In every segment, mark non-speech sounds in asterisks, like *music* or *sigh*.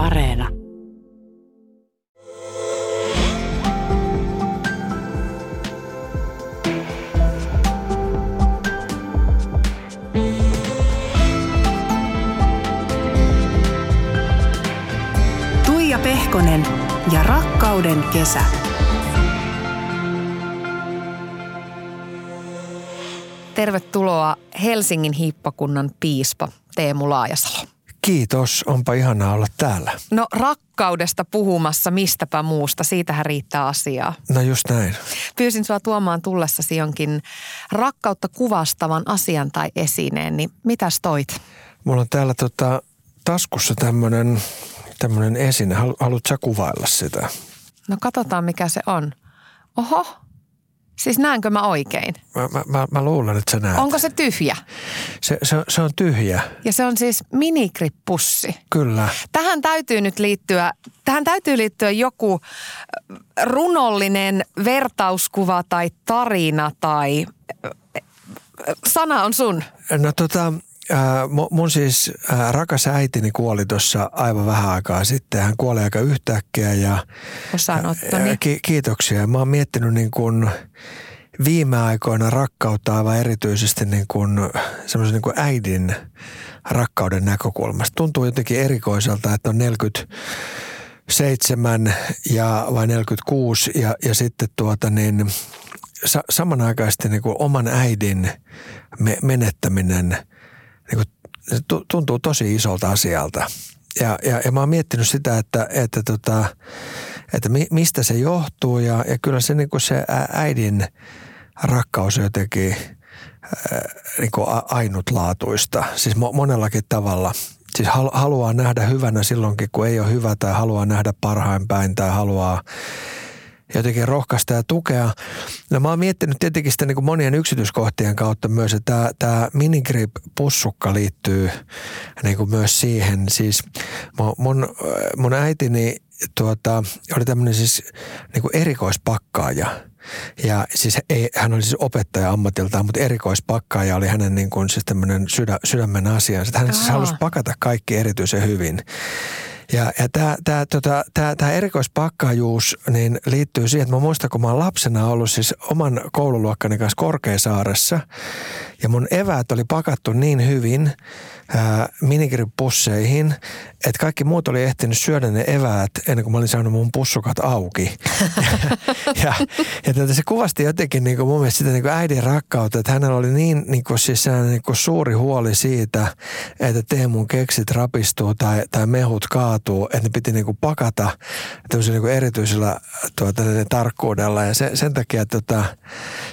Areena. Tuija Pehkonen ja rakkauden kesä. Tervetuloa Helsingin hiippakunnan piispa Teemu Laajasalo. Kiitos, onpa ihanaa olla täällä. No rakkaudesta puhumassa mistäpä muusta, siitähän riittää asiaa. No just näin. Pyysin sua tuomaan tullessasi jonkin rakkautta kuvastavan asian tai esineen, niin mitäs toit? Mulla on täällä tota, taskussa tämmönen, tämmönen esine. Halu, haluatko sä kuvailla sitä? No katsotaan mikä se on. Oho, siis näenkö mä oikein? Mä, mä, mä, mä luulen, että sä näet. Onko se tyhjä? Se, se, se on tyhjä, Ja se on siis minikrippussi. kyllä. Tähän täytyy nyt liittyä, tähän täytyy liittyä joku runollinen vertauskuva tai tarina tai sana on sun. No tota, ää, mu- mun siis ää, rakas äitini kuoli tuossa aivan vähän aikaa sitten. Hän kuoli aika yhtäkkiä ja ää, ki- kiitoksia. Mä oon miettinyt niin kuin viime aikoina rakkautta aivan erityisesti niin kuin semmoisen niin kuin äidin rakkauden näkökulmasta. Tuntuu jotenkin erikoiselta, että on 47 ja vai 46 ja, ja sitten tuota niin sa- samanaikaisesti niin kuin oman äidin me- menettäminen niin kuin, se tu- tuntuu tosi isolta asialta. Ja, ja, ja mä oon miettinyt sitä, että, että, tota, että mi- mistä se johtuu ja, ja kyllä se, niin kuin se äidin rakkaus jotenkin ää, niin kuin ainutlaatuista, siis mo- monellakin tavalla. Siis hal- haluaa nähdä hyvänä silloinkin, kun ei ole hyvä tai haluaa nähdä parhain päin tai haluaa jotenkin rohkaista ja tukea. No mä oon miettinyt tietenkin sitä niin kuin monien yksityiskohtien kautta myös, että tämä, tämä minigrip-pussukka liittyy niin kuin myös siihen. Siis mun, mun, mun äitini tuota, oli tämmöinen siis niin kuin erikoispakkaaja. Ja siis ei, hän oli siis opettaja ammatiltaan, mutta erikoispakkaaja oli hänen niin kuin siis tämmöinen sydä, sydämen asiansa. Hän siis halusi pakata kaikki erityisen hyvin. Ja, ja tämä tää, tota, tää, tää erikoispakkaajuus niin liittyy siihen, että mä muistan, kun mä oon lapsena ollut siis oman koululuokkani kanssa Korkeasaaressa. Ja mun eväät oli pakattu niin hyvin ää, että kaikki muut oli ehtinyt syödä ne eväät ennen kuin mä olin saanut mun pussukat auki. *laughs* ja, ja tätä se kuvasti jotenkin niin kuin mun mielestä sitä niin kuin äidin rakkautta, että hänellä oli niin, niin kuin siis niin kuin suuri huoli siitä, että Teemun keksit rapistuu tai, tai mehut kaatuu, että ne piti niin kuin pakata tämmöisellä niin erityisellä tuota, tarkkuudella. Ja se, sen takia, tota,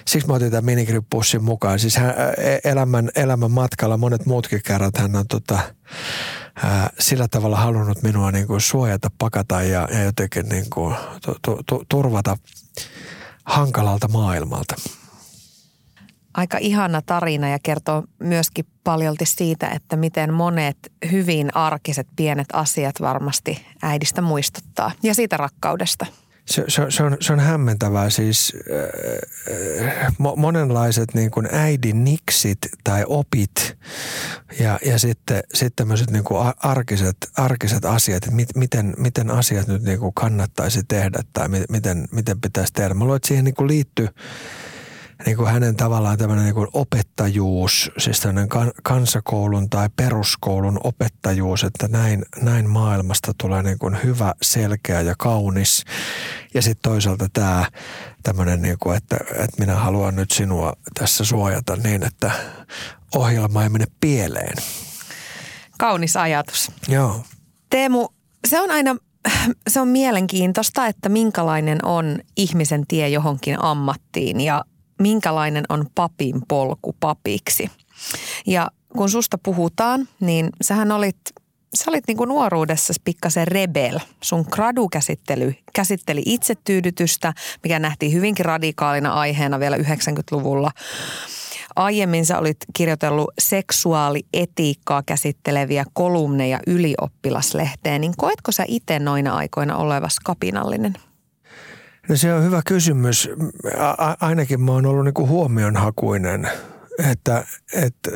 siksi mä otin tämän minigrippussin mukaan. Siis hän, e- elämän, elämän matkalla monet muutkin kerrat hän on tota, ää, sillä tavalla halunnut minua niin kuin suojata, pakata ja, ja jotenkin niin kuin tu, tu, tu, turvata hankalalta maailmalta. Aika ihana tarina ja kertoo myöskin paljolti siitä, että miten monet hyvin arkiset pienet asiat varmasti äidistä muistuttaa ja siitä rakkaudesta. Se, se, se, on, se on hämmentävää siis äh, mo, monenlaiset niin kuin äidin niksit tai opit ja, ja sitten, sitten tämmöiset niin kuin arkiset, arkiset asiat, että mit, miten, miten asiat nyt niin kuin kannattaisi tehdä tai mi, miten, miten pitäisi tehdä. Mä luulen, että siihen niin kuin liittyy niin kuin hänen tavallaan tämmöinen niin kuin opettajuus, siis tämmöinen kan, kansakoulun tai peruskoulun opettajuus, että näin, näin maailmasta tulee niin kuin hyvä, selkeä ja kaunis. Ja sitten toisaalta tämä tämmöinen, niin kuin, että, että minä haluan nyt sinua tässä suojata niin, että ohjelma ei mene pieleen. Kaunis ajatus. Joo. Teemu, se on aina se on mielenkiintoista, että minkälainen on ihmisen tie johonkin ammattiin ja minkälainen on papin polku papiksi. Ja kun susta puhutaan, niin sähän olit, sä olit niin kuin nuoruudessa pikkasen rebel. Sun gradu käsittely käsitteli itsetyydytystä, mikä nähtiin hyvinkin radikaalina aiheena vielä 90-luvulla. Aiemmin sä olit kirjoitellut seksuaalietiikkaa käsitteleviä kolumneja ylioppilaslehteen, niin koetko sä itse noina aikoina olevas kapinallinen? No se on hyvä kysymys. A- ainakin mä oon ollut niinku huomionhakuinen että, että,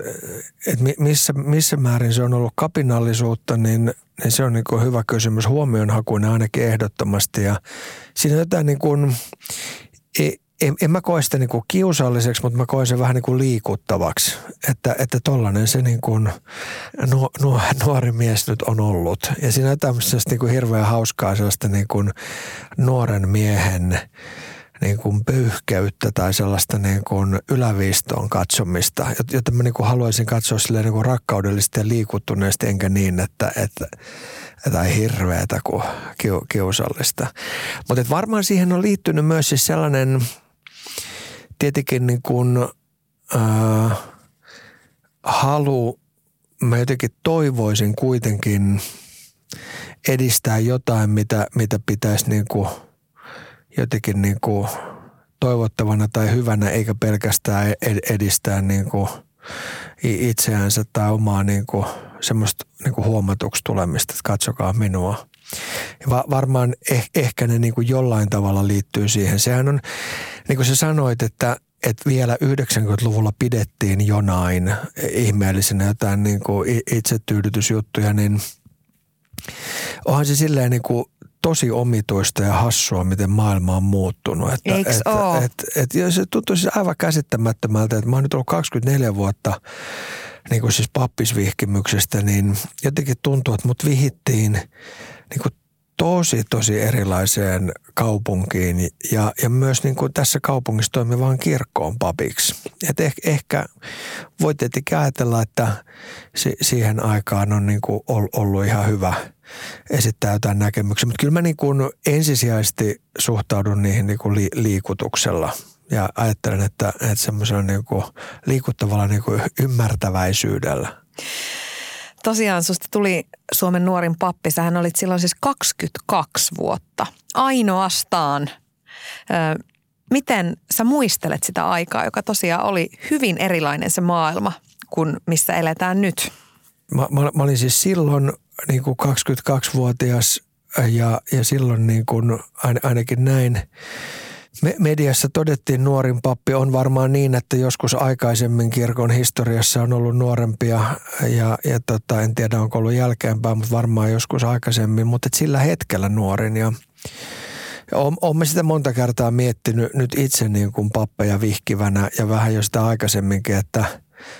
että missä, missä määrin se on ollut kapinallisuutta, niin, niin se on niin kuin hyvä kysymys. Huomionhakuinen ainakin ehdottomasti ja siinä on jotain niin kuin, en, en mä koe sitä niin kuin kiusalliseksi, mutta mä koen sen vähän niin kuin liikuttavaksi. Että, että tollainen se niin kuin nuo, nuo, nuori mies nyt on ollut. Ja siinä on niin kuin hirveän hauskaa sellaista niin kuin nuoren miehen niin kuin pöyhkeyttä tai sellaista niin kuin yläviistoon katsomista, jota mä niin kuin haluaisin katsoa silleen niin kuin rakkaudellisesti ja liikuttuneesti, enkä niin, että, että tai hirveätä kuin kiusallista. Mutta varmaan siihen on liittynyt myös siis sellainen – tietenkin niin kuin, äh, halu, mä jotenkin toivoisin kuitenkin edistää jotain, mitä, mitä pitäisi niin kuin jotenkin niin kuin toivottavana tai hyvänä, eikä pelkästään edistää niin kuin itseänsä tai omaa niin kuin semmoista niin kuin huomatuksi tulemista, että katsokaa minua. Ja va- varmaan eh- ehkä ne niin kuin jollain tavalla liittyy siihen. Sehän on, niin kuin sä sanoit, että, että vielä 90-luvulla pidettiin jonain ihmeellisenä jotain niin kuin itsetyydytysjuttuja, niin onhan se silleen niin kuin tosi omituista ja hassua, miten maailma on muuttunut. Että, Eiks että, että, että, että se tuntuu siis aivan käsittämättömältä, että mä oon nyt ollut 24 vuotta niin kuin siis pappisvihkimyksestä, niin jotenkin tuntuu, että mut vihittiin niin kuin tosi, tosi erilaiseen kaupunkiin ja, ja myös niin kuin tässä kaupungissa toimivaan kirkkoon papiksi. Et ehkä, ehkä voi tietenkin ajatella, että si, siihen aikaan on niin kuin ollut ihan hyvä esittää jotain näkemyksiä, mutta kyllä mä niin kuin ensisijaisesti suhtaudun niihin niin kuin li, liikutuksella ja ajattelen, että, että semmoisella niin kuin liikuttavalla niin kuin ymmärtäväisyydellä tosiaan susta tuli Suomen nuorin pappi. Sähän olit silloin siis 22 vuotta. Ainoastaan. Miten sä muistelet sitä aikaa, joka tosiaan oli hyvin erilainen se maailma kuin missä eletään nyt? Mä, mä, mä olin siis silloin niin kuin 22-vuotias ja, ja silloin niin kuin ainakin näin – me mediassa todettiin nuorin pappi. On varmaan niin, että joskus aikaisemmin kirkon historiassa on ollut nuorempia ja, ja tota, en tiedä onko ollut jälkeenpäin, mutta varmaan joskus aikaisemmin. Mutta sillä hetkellä nuorin ja olen sitä monta kertaa miettinyt nyt itse niin kuin pappeja vihkivänä ja vähän jo sitä aikaisemminkin, että,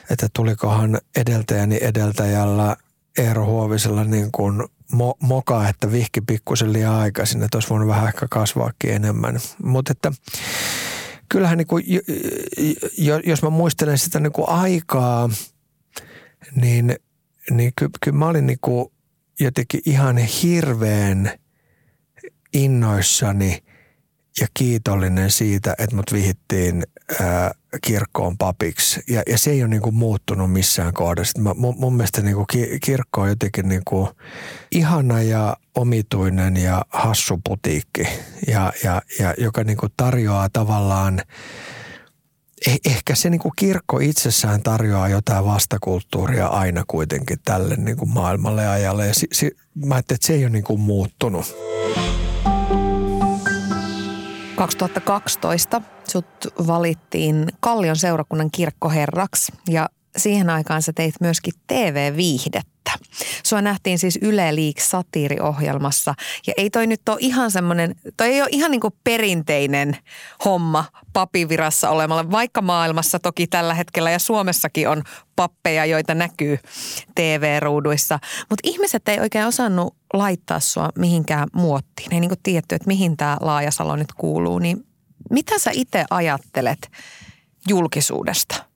että tulikohan edeltäjäni edeltäjällä Eero Huovisella niin kuin mo, moka, että vihki pikkusen liian aikaisin, että olisi voinut vähän ehkä kasvaakin enemmän. Mutta että kyllähän niin kuin, jos mä muistelen sitä niin kuin aikaa, niin, niin kyllä, kyllä mä olin niin kuin jotenkin ihan hirveän innoissani ja kiitollinen siitä, että mut vihittiin kirkkoon papiksi. Ja, ja se ei ole niin kuin muuttunut missään kohdassa. Mä, mun, mun mielestä niin kuin kirkko on jotenkin niin kuin ihana ja omituinen ja hassu putiikki, ja, ja, ja joka niin kuin tarjoaa tavallaan eh, ehkä se niin kuin kirkko itsessään tarjoaa jotain vastakulttuuria aina kuitenkin tälle niin kuin maailmalle ajalle. Ja si, si, mä ajattelin, että se ei ole niin kuin muuttunut. 2012 sut valittiin Kallion seurakunnan kirkkoherraksi ja siihen aikaan sä teit myöskin TV-viihdettä. Sua nähtiin siis Yle Leaks satiiriohjelmassa ja ei toi nyt ole ihan semmoinen, toi ei ole ihan niin kuin perinteinen homma papivirassa olemalla, vaikka maailmassa toki tällä hetkellä ja Suomessakin on pappeja, joita näkyy TV-ruuduissa. Mutta ihmiset ei oikein osannut laittaa sua mihinkään muottiin. Ei niin kuin tiedetty, että mihin tämä Laajasalo nyt kuuluu. Niin mitä sä itse ajattelet julkisuudesta?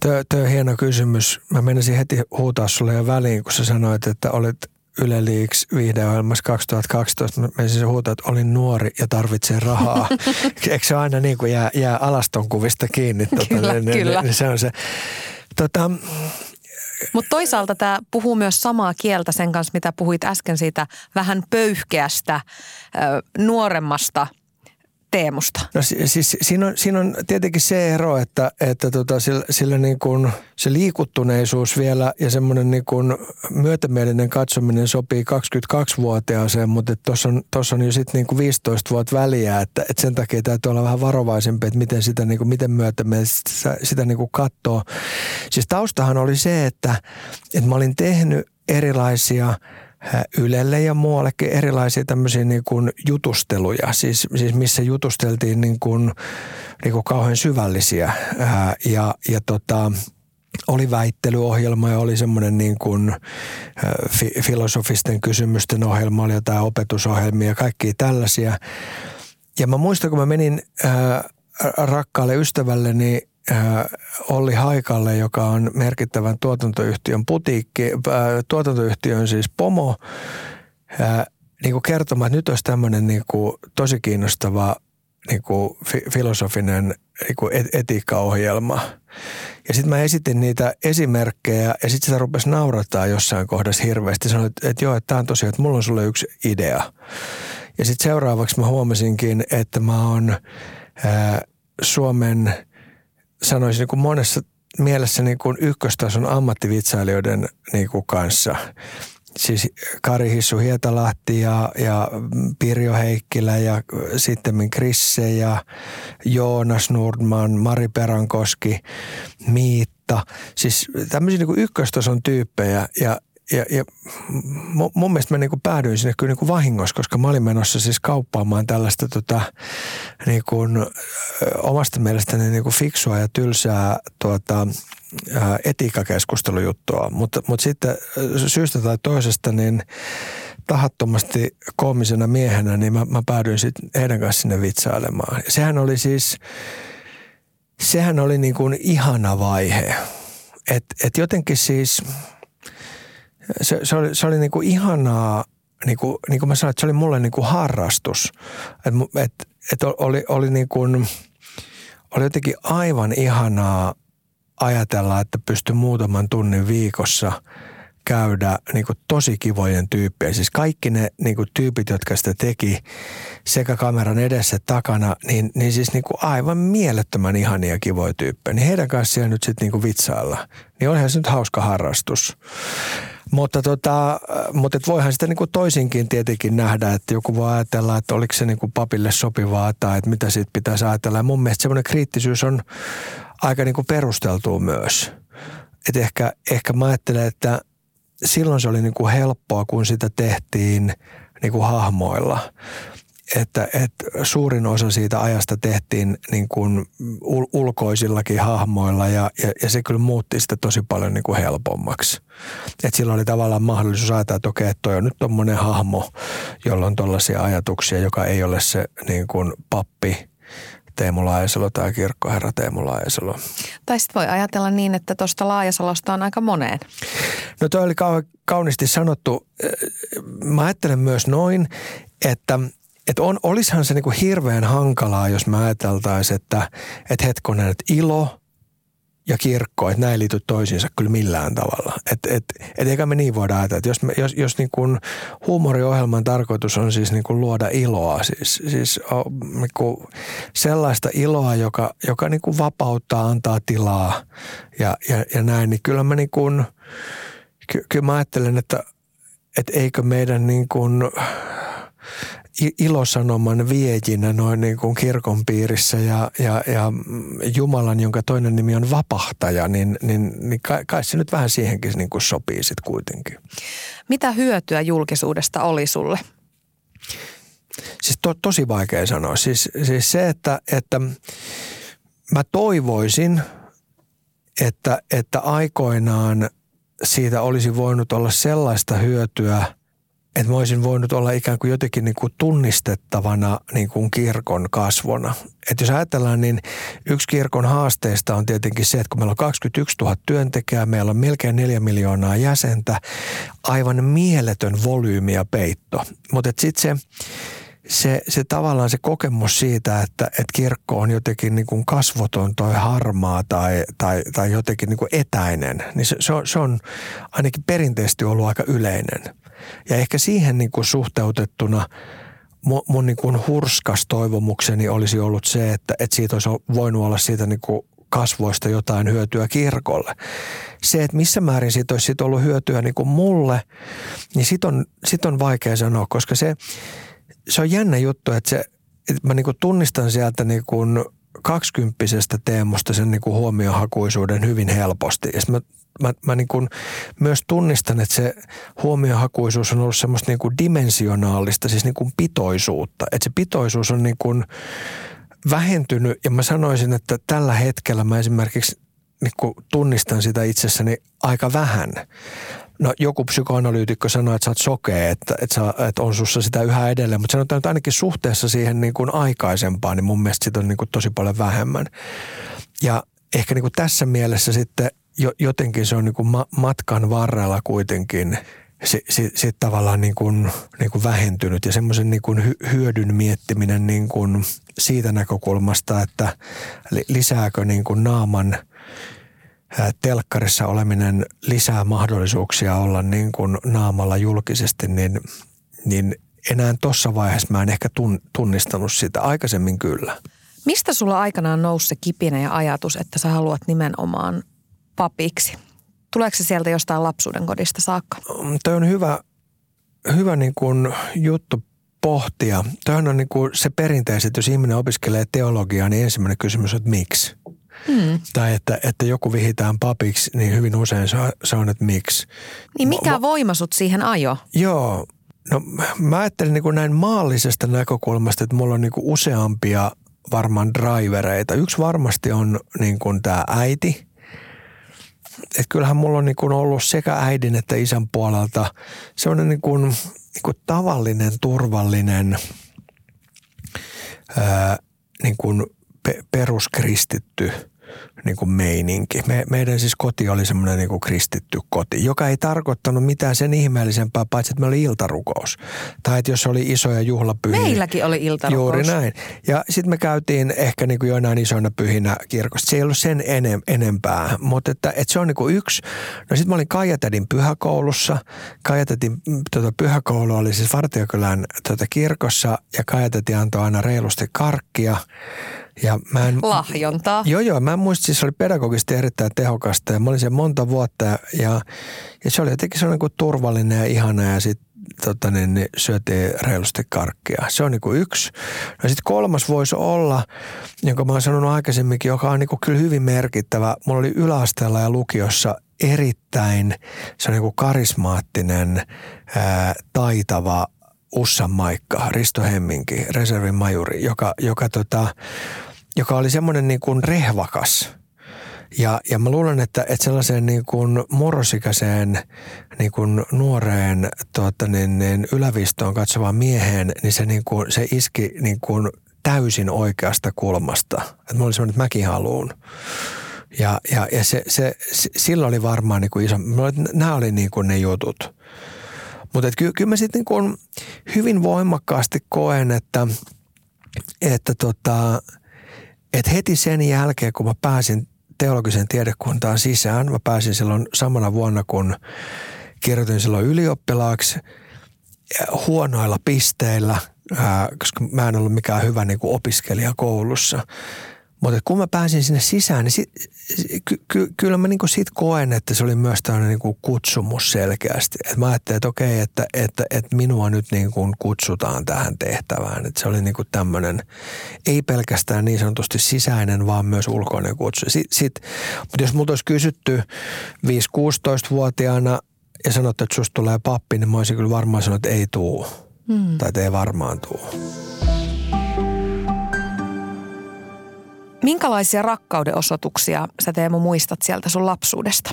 Tuo on hieno kysymys. Mä menisin heti huutaa sulle jo väliin, kun sä sanoit, että olet Yle Leaks viihdeohjelmassa 2012. Mä menisin huutaa, että olin nuori ja tarvitsen rahaa. *laughs* Eikö se aina niin kuin jää, jää alaston kuvista kiinni? Tuota, kyllä, niin, niin, kyllä. Niin se on se. Tota, mutta toisaalta tämä puhuu myös samaa kieltä sen kanssa, mitä puhuit äsken siitä vähän pöyhkeästä, nuoremmasta Teemusta? No siis siinä on, siinä on tietenkin se ero, että, että tota, sillä, sillä niin kuin se liikuttuneisuus vielä ja semmoinen niin kuin myötämielinen katsominen sopii 22-vuotiaaseen, mutta tuossa on, tossa on jo sitten niin kuin 15 vuotta väliä, että, että sen takia täytyy olla vähän varovaisempi, että miten sitä niin kuin, miten myötämielisesti sitä, sitä niin kuin katsoo. Siis taustahan oli se, että, että mä olin tehnyt erilaisia – Ylelle ja muuallekin erilaisia tämmöisiä niin kuin jutusteluja, siis, siis missä jutusteltiin niin kuin, niin kuin kauhean syvällisiä ja, ja tota, oli väittelyohjelma ja oli semmoinen niin kuin fi, filosofisten kysymysten ohjelma, oli jotain opetusohjelmia ja kaikkia tällaisia. Ja mä muistan, kun mä menin ää, rakkaalle ystävälleni Äh, Olli Haikalle, joka on merkittävän tuotantoyhtiön putiikki, tuotantoyhtiön siis pomo, niin kuin kertomaan, että nyt olisi tämmöinen niin kuin tosi kiinnostava niin kuin filosofinen niin kuin etiikkaohjelma. Ja sitten mä esitin niitä esimerkkejä ja sitten sitä rupesi naurattaa jossain kohdassa hirveästi. Sanoin, että, että joo, että tämä on tosiaan, että mulla on sulle yksi idea. Ja sitten seuraavaksi mä huomasinkin, että mä oon Suomen – sanoisin niin kuin monessa mielessä niin kuin ykköstason ammattivitsailijoiden niin kuin kanssa. Siis Kari Hissu Hietalahti ja, ja Pirjo Heikkilä ja sitten Krisse ja Joonas Nordman, Mari Perankoski, Miitta. Siis tämmöisiä niin kuin ykköstason tyyppejä ja, ja, ja mun mielestä mä niinku päädyin sinne kyllä niinku vahingossa, koska mä olin menossa siis kauppaamaan tällaista tota, niinku, omasta mielestäni niinku fiksua ja tylsää tuota, etiikkakeskustelujuttua. Mutta, mutta sitten syystä tai toisesta niin tahattomasti koomisena miehenä, niin mä, mä päädyin sitten heidän kanssa sinne vitsailemaan. Sehän oli siis, sehän oli niin kuin ihana vaihe. Että et jotenkin siis – se, se oli, se oli niin kuin ihanaa, niin kuin, niin kuin mä sanoin, että se oli mulle niin kuin harrastus. Että et, et oli, oli, niin kuin, oli jotenkin aivan ihanaa ajatella, että pystyi muutaman tunnin viikossa – käydä niin kuin tosi kivojen tyyppejä. Siis kaikki ne niin kuin tyypit, jotka sitä teki sekä kameran edessä takana, niin, niin siis niin kuin aivan mielettömän ihania kivoja tyyppejä. Niin heidän kanssaan nyt sitten niin vitsailla. Niin olihan se nyt hauska harrastus. Mutta, tota, mutta et voihan sitä niin kuin toisinkin tietenkin nähdä, että joku voi ajatella, että oliko se niin kuin papille sopivaa tai että mitä siitä pitäisi ajatella. Ja mun mielestä semmoinen kriittisyys on aika niin kuin perusteltua myös. Että ehkä, ehkä mä ajattelen, että silloin se oli niin kuin helppoa, kun sitä tehtiin niin kuin hahmoilla. Että, että suurin osa siitä ajasta tehtiin niin kuin ul- ulkoisillakin hahmoilla ja, ja, ja se kyllä muutti sitä tosi paljon niin kuin helpommaksi. Että silloin oli tavallaan mahdollisuus ajatella, että okei, toi on nyt tommonen hahmo, jolla on tollaisia ajatuksia, joka ei ole se niin kuin pappi – Teemu Laajasalo tai kirkkoherra Teemu Laajasalo. Tai sitten voi ajatella niin, että tuosta Laajasalosta on aika moneen. No toi oli kauniisti sanottu. Mä ajattelen myös noin, että että on, olisihan se niinku hirveän hankalaa, jos me ajateltaisiin, että, että hetkonen, että ilo ja kirkko, että näin liity toisiinsa kyllä millään tavalla. Että et, et eikä me niin voida ajatella, että jos, jos, jos niin kuin huumoriohjelman tarkoitus on siis niin kuin luoda iloa, siis, siis niin kuin sellaista iloa, joka, joka niin kuin vapauttaa, antaa tilaa ja, ja, ja näin, niin kyllä mä niin kuin, ky, kyllä mä ajattelen, että, että eikö meidän niin kuin ilosanoman viejinä noin niin kuin kirkon piirissä ja, ja, ja Jumalan, jonka toinen nimi on vapahtaja, niin, niin, niin kai, kai se nyt vähän siihenkin niin kuin sopii sitten kuitenkin. Mitä hyötyä julkisuudesta oli sulle? Siis to, tosi vaikea sanoa. Siis, siis se, että, että mä toivoisin, että, että aikoinaan siitä olisi voinut olla sellaista hyötyä – että mä olisin voinut olla ikään kuin jotenkin niin kuin tunnistettavana niin kuin kirkon kasvona. Että jos ajatellaan, niin yksi kirkon haasteista on tietenkin se, että kun meillä on 21 000 työntekijää, meillä on melkein 4 miljoonaa jäsentä, aivan mieletön volyymi ja peitto. Mutta sitten se, se, se tavallaan se kokemus siitä, että, että kirkko on jotenkin niin kuin kasvoton tai harmaa tai, tai, tai jotenkin niin kuin etäinen, niin se, se, on, se on ainakin perinteisesti ollut aika yleinen – ja ehkä siihen niin kuin suhteutettuna mun, mun niin kuin hurskas toivomukseni olisi ollut se, että, että siitä olisi voinut olla siitä niin kuin kasvoista jotain hyötyä kirkolle. Se, että missä määrin siitä olisi sit ollut hyötyä niin kuin mulle, niin sit on, sit on vaikea sanoa, koska se, se on jännä juttu, että, se, että mä niin kuin tunnistan sieltä niin kuin kaksikymppisestä teemosta sen niin kuin huomiohakuisuuden hyvin helposti. Ja mä, mä, mä niin kuin myös tunnistan, että se huomiohakuisuus on ollut semmoista niin kuin dimensionaalista, siis niin kuin pitoisuutta. Että se pitoisuus on niin kuin vähentynyt ja mä sanoisin, että tällä hetkellä mä esimerkiksi niin tunnistan sitä itsessäni aika vähän. No joku psykoanalyytikko sanoi, että sä oot sokea, että, että, sä, että on sussa sitä yhä edelleen, mutta sanotaan, että ainakin suhteessa siihen niin kuin aikaisempaan, niin mun mielestä sitä on niin kuin tosi paljon vähemmän. Ja ehkä niin kuin tässä mielessä sitten jotenkin se on niin kuin matkan varrella kuitenkin sitten sit tavallaan niin kuin, niin kuin vähentynyt ja semmoisen niin kuin hyödyn miettiminen niin kuin siitä näkökulmasta, että lisääkö niin kuin naaman telkkarissa oleminen lisää mahdollisuuksia olla niin kuin naamalla julkisesti, niin, niin enää tuossa vaiheessa mä en ehkä tunnistanut sitä. Aikaisemmin kyllä. Mistä sulla aikanaan nousi se kipinä ja ajatus, että sä haluat nimenomaan papiksi? Tuleeko se sieltä jostain lapsuuden kodista saakka? Mm, toi on hyvä, hyvä niin kuin juttu pohtia. Toihan on niin kuin se perinteiset, jos ihminen opiskelee teologiaa, niin ensimmäinen kysymys on, että miksi? Hmm. Tai että, että joku vihitään papiksi, niin hyvin usein se on, se on että miksi. Niin mikä Ma, voima sut siihen ajo? Joo, no mä ajattelin niin kuin näin maallisesta näkökulmasta, että mulla on niin kuin useampia varmaan drivereita. Yksi varmasti on niin kuin tämä äiti. Että kyllähän mulla on niin kuin ollut sekä äidin että isän puolelta sellainen niin kuin, niin kuin tavallinen, turvallinen, ää, niin kuin pe- peruskristitty – niin kuin meininki. Me, meidän siis koti oli semmoinen niin kuin kristitty koti, joka ei tarkoittanut mitään sen ihmeellisempää, paitsi että me oli iltarukous. Tai että jos oli isoja juhlapyhiä. Meilläkin oli iltarukous. Juuri näin. Ja sitten me käytiin ehkä niin kuin joinain isoina pyhinä kirkossa. Se ei ollut sen enem, enempää, mutta että, että se on niin kuin yksi. No sitten mä olin Kaijatädin pyhäkoulussa. Kaijatädin tuota, pyhäkoulu oli siis Vartiokylän tuota, kirkossa ja Kaijatäti antoi aina reilusti karkkia ja mä en, Lahjontaa. Joo, joo. Mä en muista, siis se oli pedagogisesti erittäin tehokasta ja mä olin siellä monta vuotta ja, ja se oli jotenkin sellainen kuin turvallinen ja ihana ja sitten tota niin, niin syötiin reilusti karkkia. Se on niin kuin yksi. No sitten kolmas voisi olla, jonka mä oon sanonut aikaisemminkin, joka on niin kuin kyllä hyvin merkittävä. Mulla oli yläasteella ja lukiossa erittäin se on niin kuin karismaattinen, ää, taitava Ussan Maikka, Risto Hemminki, reservin majuri, joka, joka tota, joka oli semmoinen niin kuin rehvakas. Ja, ja mä luulen, että, että sellaiseen niin kuin murrosikäiseen niin kuin nuoreen tuota, niin, niin ylävistoon katsovaan mieheen, niin se, niin kuin, se iski niin kuin täysin oikeasta kulmasta. Että mä olin semmoinen, että mäkin haluun. Ja, ja, ja se, se, se, silloin oli varmaan niin kuin iso, nämä oli niin kuin ne jutut. Mutta kyllä, kyllä mä sitten niin hyvin voimakkaasti koen, että, että tota, – että heti sen jälkeen, kun mä pääsin teologisen tiedekuntaan sisään, mä pääsin silloin samana vuonna, kun kirjoitin silloin ylioppilaaksi huonoilla pisteillä, koska mä en ollut mikään hyvä niin kuin opiskelija koulussa – mutta kun mä pääsin sinne sisään, niin sit, ky, ky, kyllä mä niinku sit koen, että se oli myös tämmöinen niinku kutsumus selkeästi. Et mä ajattelin, että okei, että, että, että minua nyt niinku kutsutaan tähän tehtävään. Että se oli niinku tämmöinen, ei pelkästään niin sanotusti sisäinen, vaan myös ulkoinen kutsu. Sit, sit, mutta jos multa olisi kysytty 5-16-vuotiaana ja sanottu, että susta tulee pappi, niin mä olisin kyllä varmaan sanonut, että ei tuu. Hmm. Tai että ei varmaan tuu. Minkälaisia rakkauden osoituksia sä Teemu muistat sieltä sun lapsuudesta?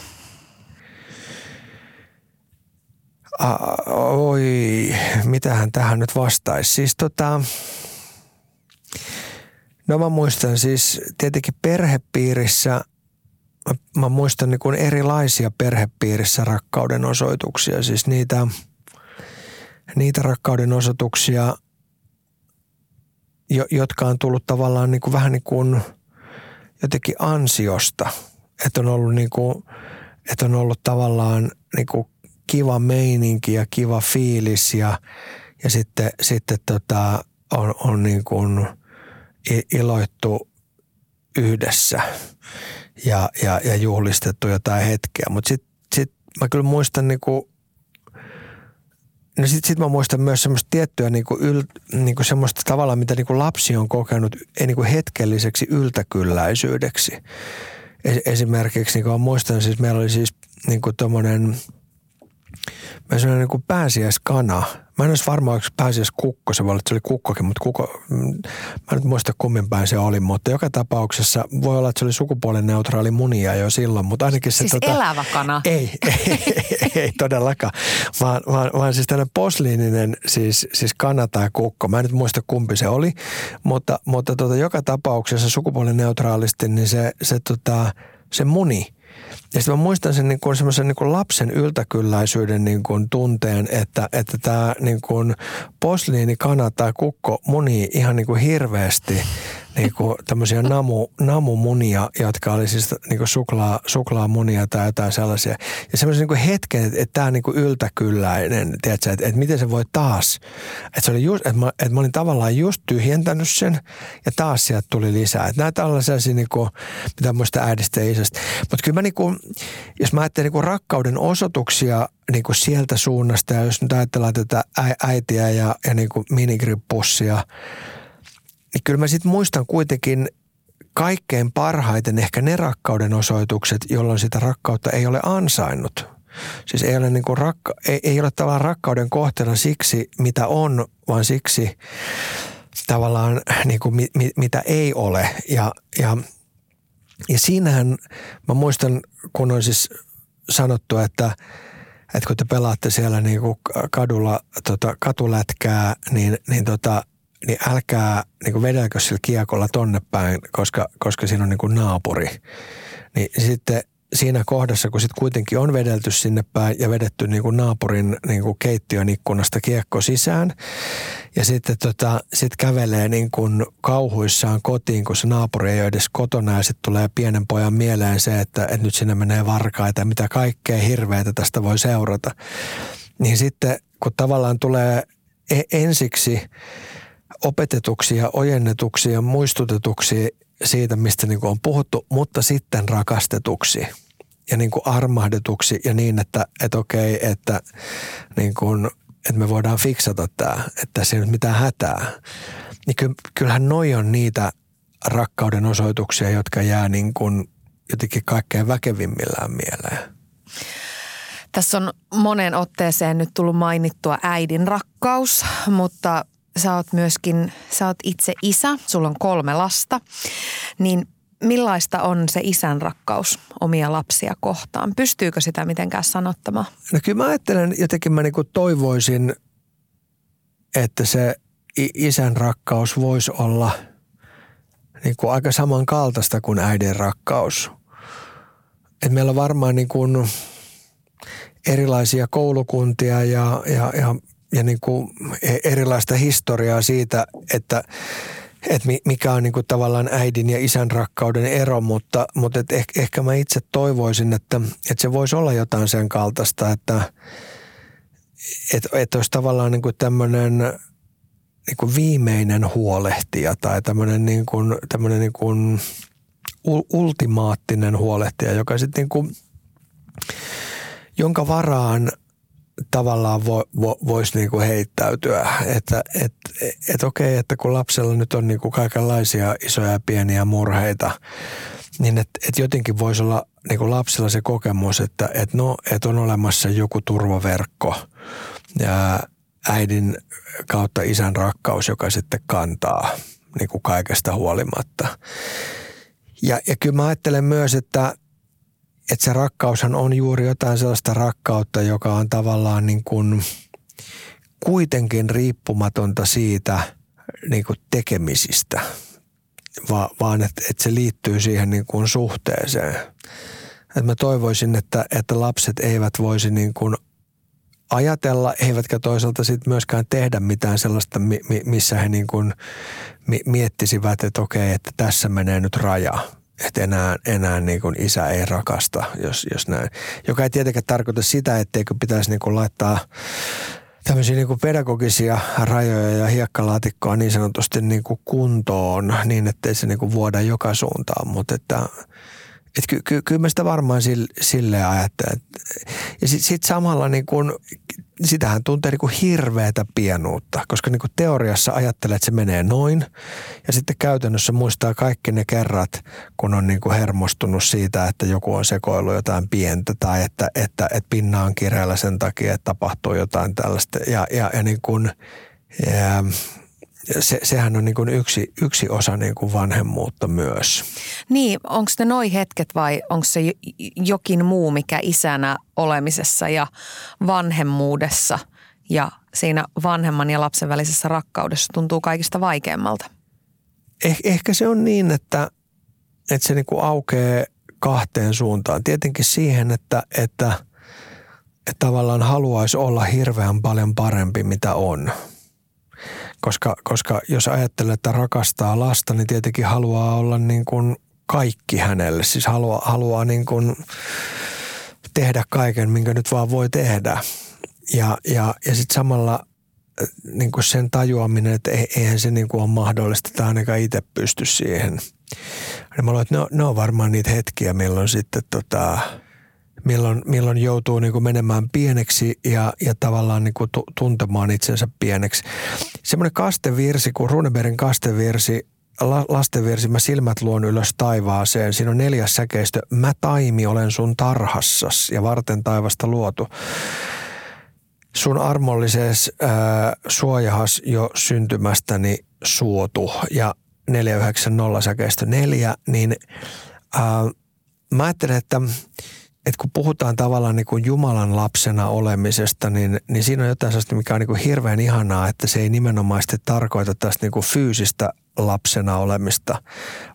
oi, mitähän tähän nyt vastaisi. Siis tota, no mä muistan siis tietenkin perhepiirissä, mä, mä muistan niin kuin erilaisia perhepiirissä rakkauden osoituksia. Siis niitä, niitä rakkauden osoituksia, jotka on tullut tavallaan niin kuin vähän niin kuin – jotenkin ansiosta, että on ollut, niin kuin, että on ollut tavallaan niin kuin kiva meininki ja kiva fiilis ja, ja sitten, sitten tota, on, on niin kuin iloittu yhdessä ja, ja, ja juhlistettu jotain hetkeä. Mutta sitten sit mä kyllä muistan niin kuin No sitten sit mä muistan myös semmoista tiettyä niinku yl, niinku semmoista tavalla, mitä niinku lapsi on kokenut niinku hetkelliseksi yltäkylläisyydeksi. Esimerkiksi niinku mä muistan siis, meillä oli siis niinku tommonen – mä sanoin niin kuin pääsiäiskana. Mä en olisi varmaan, onko pääsiäiskukko, se voi olla, että se oli kukkokin, mutta kukko, mm, mä en nyt muista kummin päin se oli, mutta joka tapauksessa voi olla, että se oli sukupuolen neutraali munia jo silloin, mutta ainakin se... Siis tota, elävä kana? *laughs* Ei, ei, ei, ei todellakaan, vaan, vaan, vaan siis tämmöinen posliininen siis, siis kana tai kukko. Mä en nyt muista kumpi se oli, mutta, mutta tota, joka tapauksessa sukupuolen neutraalisti, niin se, se, tota, se muni – ja sitten mä muistan sen niin semmoisen niin lapsen yltäkylläisyyden niin kuin tunteen, että, että tämä niin kuin posliinikana tai kukko muni ihan niin kuin hirveästi niin kuin tämmöisiä namu, namumunia, jotka oli siis niin kuin suklaa, suklaamunia tai jotain sellaisia. Ja semmoisen niin hetken, että, että tämä on niin kuin yltäkylläinen, tiedätkö, että, että miten se voi taas. Että, se oli just, että, mä, että mä olin tavallaan just tyhjentänyt sen ja taas sieltä tuli lisää. Että näitä on sellaisia, kuin, mitä muista äidistä ja isästä. Mutta kyllä mä niin kuin, jos mä ajattelen niin kuin rakkauden osoituksia niin kuin sieltä suunnasta ja jos nyt ajatellaan tätä äitiä ja, ja niin kuin niin kyllä mä sitten muistan kuitenkin kaikkein parhaiten ehkä ne rakkauden osoitukset, jolloin sitä rakkautta ei ole ansainnut. Siis ei ole, niin kuin rakka, ei, ei ole tavallaan rakkauden kohteena siksi, mitä on, vaan siksi tavallaan niin kuin mi, mi, mitä ei ole. Ja, ja, ja siinähän mä muistan, kun on siis sanottu, että, että kun te pelaatte siellä niin kuin kadulla tota, katulätkää, niin, niin tota, niin älkää niin vedelkö sillä kiekolla tonne päin, koska, koska siinä on niin naapuri. Niin sitten siinä kohdassa, kun sitten kuitenkin on vedelty sinne päin ja vedetty niin kuin naapurin niin kuin keittiön ikkunasta kiekko sisään ja sitten tota, sit kävelee niin kuin kauhuissaan kotiin, kun se naapuri ei ole edes kotona ja sitten tulee pienen pojan mieleen se, että, että nyt sinne menee varkaita ja mitä kaikkea hirveätä tästä voi seurata. Niin sitten kun tavallaan tulee e- ensiksi – opetetuksi ja ojennetuksi ja muistutetuksi siitä, mistä niin on puhuttu, mutta sitten rakastetuksi ja niin kuin armahdetuksi ja niin, että, että okei, että, niin kuin, että me voidaan fiksata tämä, että tässä ei nyt mitään hätää. Niin kyllähän noi on niitä rakkauden osoituksia, jotka jää niin kuin jotenkin kaikkein väkevimmillään mieleen. Tässä on monen otteeseen nyt tullut mainittua äidin rakkaus, mutta sä oot myöskin, sä oot itse isä, sulla on kolme lasta, niin millaista on se isän rakkaus omia lapsia kohtaan? Pystyykö sitä mitenkään sanottamaan? No kyllä mä ajattelen, jotenkin mä niin toivoisin, että se isän rakkaus voisi olla niin kuin aika samankaltaista kuin äidin rakkaus. Et meillä on varmaan niin kuin erilaisia koulukuntia ja, ja, ja ja niin kuin e, erilaista historiaa siitä, että että mikä on niin kuin tavallaan äidin ja isän rakkauden ero, mutta, mutta et ehkä, ehkä mä itse toivoisin, että, että se voisi olla jotain sen kaltaista, että, että, että olisi tavallaan niin kuin tämmöinen niin kuin viimeinen huolehtija tai tämmöinen, niin kuin, tämmöinen niin kuin ultimaattinen huolehtija, joka sitten niin kuin, jonka varaan – tavallaan vo, vo, voisi niinku heittäytyä. Että et, et okei, että kun lapsella nyt on niinku kaikenlaisia isoja ja pieniä murheita, niin että et jotenkin voisi olla niinku lapsella se kokemus, että et no, et on olemassa joku turvaverkko ja äidin kautta isän rakkaus, joka sitten kantaa niinku kaikesta huolimatta. Ja, ja kyllä mä ajattelen myös, että että se rakkaushan on juuri jotain sellaista rakkautta, joka on tavallaan niin kuin kuitenkin riippumatonta siitä niin kuin tekemisistä, Va, vaan että, että se liittyy siihen niin kuin suhteeseen. Että mä toivoisin, että, että lapset eivät voisi niin kuin ajatella, eivätkä toisaalta sitten myöskään tehdä mitään sellaista, missä he niin kuin miettisivät, että okei, että tässä menee nyt raja että enää, enää niin kuin isä ei rakasta, jos, jos näin. Joka ei tietenkään tarkoita sitä, etteikö pitäisi niin kuin laittaa tämmöisiä niin kuin pedagogisia rajoja ja hiekkalaatikkoa niin sanotusti niin kuin kuntoon niin, ettei se niin kuin vuoda joka suuntaan. Mutta että, että ky, ky, kyllä mä sitä varmaan sille, silleen ajattelen. Ja sitten sit samalla niin kuin, sitähän tuntee niin kuin hirveätä pienuutta, koska niin kuin teoriassa ajattelee, että se menee noin. Ja sitten käytännössä muistaa kaikki ne kerrat, kun on niin kuin hermostunut siitä, että joku on sekoillut jotain pientä tai että, että, että pinna on kireellä sen takia, että tapahtuu jotain tällaista. Ja, ja, ja niin kuin, ja, se, sehän on niin kuin yksi, yksi osa niin kuin vanhemmuutta myös. Niin, onko ne noi hetket vai onko se jokin muu, mikä isänä olemisessa ja vanhemmuudessa ja siinä vanhemman ja lapsen välisessä rakkaudessa tuntuu kaikista vaikeammalta? Eh, ehkä se on niin, että, että se niin kuin aukeaa kahteen suuntaan. Tietenkin siihen, että, että, että tavallaan haluaisi olla hirveän paljon parempi, mitä on – koska, koska jos ajattelee, että rakastaa lasta, niin tietenkin haluaa olla niin kuin kaikki hänelle. Siis haluaa, haluaa niin kuin tehdä kaiken, minkä nyt vaan voi tehdä. Ja, ja, ja sitten samalla äh, niin kuin sen tajuaminen, että eihän se niin kuin ole mahdollista tai ainakaan itse pysty siihen. Ja mä luulen, että ne on, ne on varmaan niitä hetkiä, milloin sitten tota, milloin, milloin joutuu niin kuin menemään pieneksi ja, ja tavallaan niin kuin tuntemaan itsensä pieneksi. Semmoinen kastevirsi, kuin Runebergin kastevirsi, lastenvirsi, mä silmät luon ylös taivaaseen. Siinä on neljäs säkeistö. Mä taimi olen sun tarhassas ja varten taivasta luotu. Sun armollises äh, suojahas jo syntymästäni suotu ja 490 säkeistö neljä, niin äh, mä ajattelen, että – että kun puhutaan tavallaan niin kuin Jumalan lapsena olemisesta, niin, niin siinä on jotain sellaista, mikä on niin kuin hirveän ihanaa, että se ei nimenomaisesti tarkoita tästä niin kuin fyysistä lapsena olemista,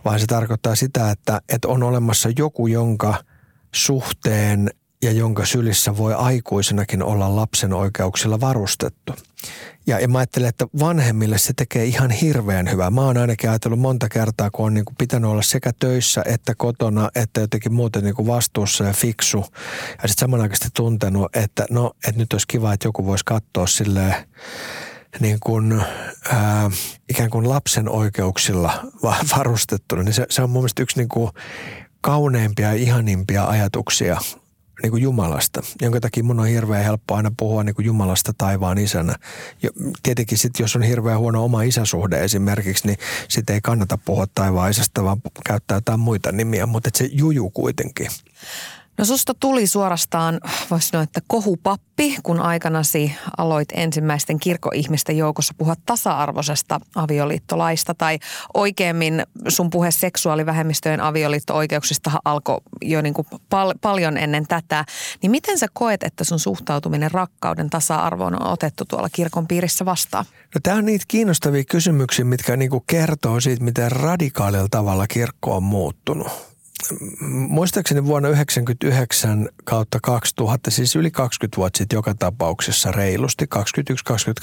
vaan se tarkoittaa sitä, että, että on olemassa joku, jonka suhteen ja jonka sylissä voi aikuisenakin olla lapsen oikeuksilla varustettu. Ja, ja mä ajattelen, että vanhemmille se tekee ihan hirveän hyvää. Mä oon ainakin ajatellut monta kertaa, kun on niin kuin pitänyt olla sekä töissä että kotona, että jotenkin muuten niin kuin vastuussa ja fiksu. Ja sitten samanaikaisesti tuntenut, että no, että nyt olisi kiva, että joku voisi katsoa silleen niin kuin, ää, ikään kuin lapsen oikeuksilla varustettuna. Niin se, se on mun mielestä yksi niin kuin kauneimpia ja ihanimpia ajatuksia niin kuin Jumalasta, jonka takia mun on hirveän helppo aina puhua niin kuin Jumalasta taivaan isänä. Ja tietenkin sitten, jos on hirveän huono oma isäsuhde esimerkiksi, niin sitten ei kannata puhua taivaan isästä, vaan käyttää jotain muita nimiä, mutta se juju kuitenkin. No susta tuli suorastaan, voisi sanoa, että kohupappi, kun aikanasi aloit ensimmäisten kirkoihmisten joukossa puhua tasa-arvoisesta avioliittolaista. Tai oikeemmin sun puhe seksuaalivähemmistöjen avioliitto-oikeuksista alkoi jo niin kuin pal- paljon ennen tätä. Niin miten sä koet, että sun suhtautuminen rakkauden tasa-arvoon on otettu tuolla kirkon piirissä vastaan? No tämä on niitä kiinnostavia kysymyksiä, mitkä niin kuin kertoo siitä, miten radikaalilla tavalla kirkko on muuttunut muistaakseni vuonna 1999 kautta 2000, siis yli 20 vuotta sitten joka tapauksessa reilusti,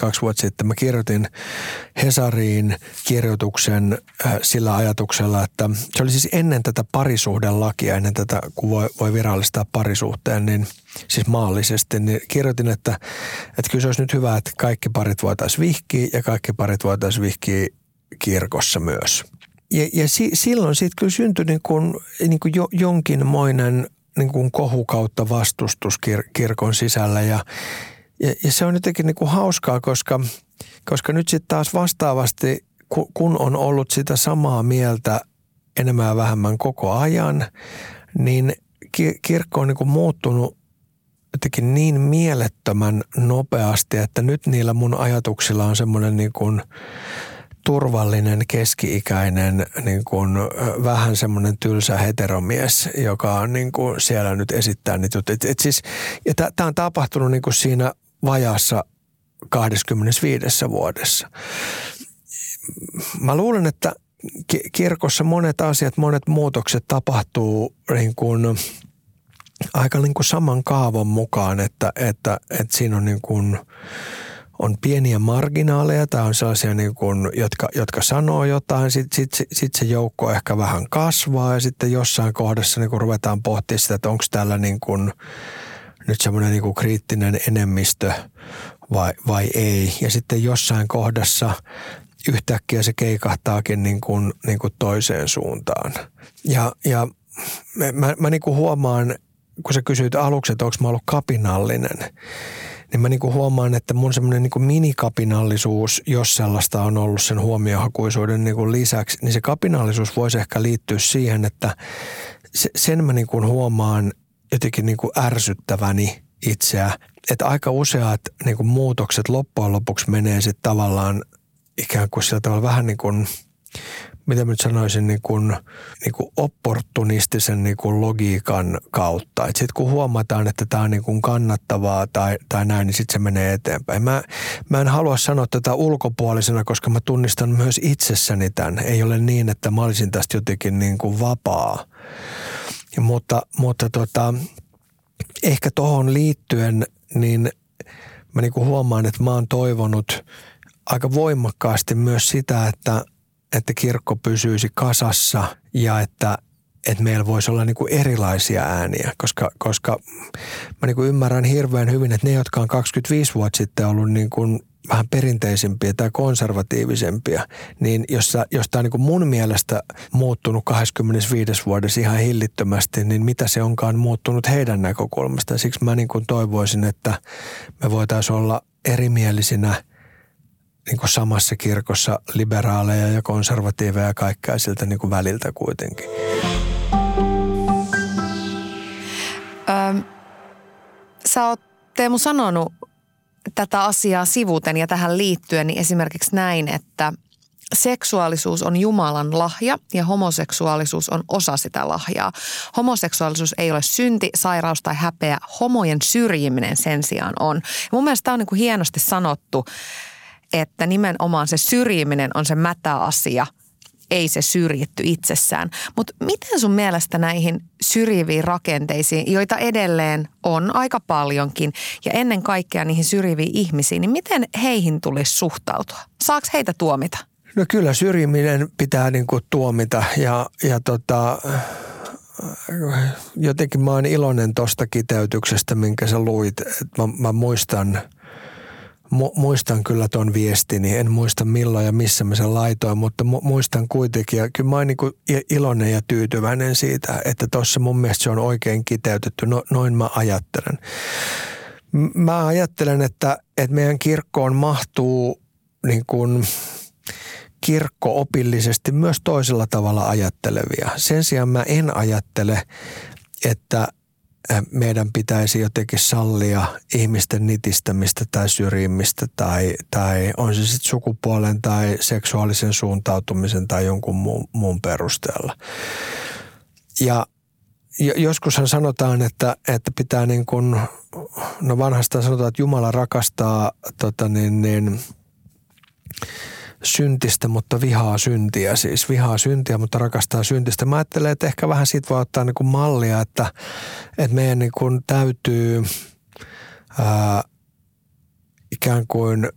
21-22 vuotta sitten, mä kirjoitin Hesariin kirjoituksen äh, sillä ajatuksella, että se oli siis ennen tätä parisuhdelakia, ennen tätä, kun voi, voi virallistaa parisuhteen, niin siis maallisesti, niin kirjoitin, että, että kyllä se olisi nyt hyvä, että kaikki parit voitaisiin vihkiä ja kaikki parit voitaisiin vihkiä kirkossa myös – ja, ja si, silloin sitten kyllä syntyi niin kuin, niin kuin jo, jonkinmoinen niin kuin kohu kautta vastustus kir, kirkon sisällä. Ja, ja, ja se on jotenkin niin kuin hauskaa, koska, koska nyt sitten taas vastaavasti, kun on ollut sitä samaa mieltä enemmän ja vähemmän koko ajan, niin kirkko on niin kuin muuttunut jotenkin niin mielettömän nopeasti, että nyt niillä mun ajatuksilla on semmoinen niin kuin – turvallinen, keski-ikäinen, niin kuin, vähän semmoinen tylsä heteromies, joka on niin kuin siellä nyt esittää niitä juttuja. Et, et siis, ja tämä on tapahtunut niin kuin siinä vajassa 25 vuodessa. Mä luulen, että kirkossa monet asiat, monet muutokset tapahtuu niin kuin aika niin kuin saman kaavon mukaan, että, että, että siinä on niin kuin – on pieniä marginaaleja tai on sellaisia, niin kuin, jotka, jotka sanoo jotain, sitten sit, sit se joukko ehkä vähän kasvaa ja sitten jossain kohdassa niin kuin ruvetaan pohtimaan sitä, että onko täällä niin kuin, nyt semmoinen niin kriittinen enemmistö vai, vai ei. Ja sitten jossain kohdassa yhtäkkiä se keikahtaakin niin kuin, niin kuin toiseen suuntaan. Ja, ja mä, mä niin kuin huomaan, kun sä kysyit aluksi, että onko mä ollut kapinallinen, niin mä niin kuin huomaan, että mun semmoinen niin minikapinallisuus, jos sellaista on ollut sen huomiohakuisuuden niin kuin lisäksi, niin se kapinallisuus voisi ehkä liittyä siihen, että sen mä niin kuin huomaan jotenkin niin kuin ärsyttäväni itseä, että aika useat niin kuin muutokset loppujen lopuksi menee sitten tavallaan ikään kuin sillä tavalla vähän niin kuin, mitä mä nyt sanoisin, niin kuin, niin kuin opportunistisen niin kuin logiikan kautta. Sitten kun huomataan, että tämä on niin kuin kannattavaa tai, tai näin, niin sitten se menee eteenpäin. Mä, mä en halua sanoa tätä ulkopuolisena, koska mä tunnistan myös itsessäni tämän. Ei ole niin, että mä olisin tästä jotenkin niin kuin vapaa. Ja, mutta mutta tota, ehkä tuohon liittyen, niin mä niin kuin huomaan, että mä oon toivonut – aika voimakkaasti myös sitä, että, että kirkko pysyisi kasassa ja että, että meillä voisi olla niin kuin erilaisia ääniä, koska, koska mä niin kuin ymmärrän hirveän hyvin, että ne, jotka on 25 vuotta sitten ollut niin kuin vähän perinteisempiä tai konservatiivisempia, niin jos, jos tämä on niin mun mielestä muuttunut 25 vuodessa ihan hillittömästi, niin mitä se onkaan muuttunut heidän näkökulmasta. Siksi mä niin kuin toivoisin, että me voitaisiin olla erimielisinä – niin kuin samassa kirkossa liberaaleja ja konservatiiveja ja kaikkea siltä niin kuin väliltä kuitenkin. Öm, sä oot Teemu sanonut tätä asiaa sivuten ja tähän liittyen niin esimerkiksi näin, että seksuaalisuus on Jumalan lahja ja homoseksuaalisuus on osa sitä lahjaa. Homoseksuaalisuus ei ole synti, sairaus tai häpeä. Homojen syrjiminen sen sijaan on. Ja mun mielestä tämä on niin kuin hienosti sanottu että nimenomaan se syrjiminen on se mätä asia, ei se syrjitty itsessään. Mutta miten sun mielestä näihin syrjiviin rakenteisiin, joita edelleen on aika paljonkin, ja ennen kaikkea niihin syrjiviin ihmisiin, niin miten heihin tulisi suhtautua? Saako heitä tuomita? No kyllä syrjiminen pitää niin kuin tuomita ja, ja tota, jotenkin mä oon iloinen tosta kiteytyksestä, minkä sä luit. Mä, mä muistan – muistan kyllä ton viestini. En muista milloin ja missä mä sen laitoin, mutta mu- muistan kuitenkin. Ja kyllä mä oon niin iloinen ja tyytyväinen siitä, että tuossa mun mielestä se on oikein kiteytetty. No, noin mä ajattelen. Mä ajattelen, että, että meidän kirkkoon mahtuu niin kuin kirkko opillisesti myös toisella tavalla ajattelevia. Sen sijaan mä en ajattele, että meidän pitäisi jotenkin sallia ihmisten nitistämistä tai syrjimistä tai, tai on se sitten sukupuolen tai seksuaalisen suuntautumisen tai jonkun muun, muun perusteella. Ja joskushan sanotaan, että, että pitää niin kuin, no vanhastaan sanotaan, että Jumala rakastaa tota niin, niin, syntistä, mutta vihaa syntiä. Siis vihaa syntiä, mutta rakastaa syntistä. Mä ajattelen, että ehkä vähän siitä voi ottaa niin kuin mallia, että, että meidän niin kuin täytyy ää, ikään kuin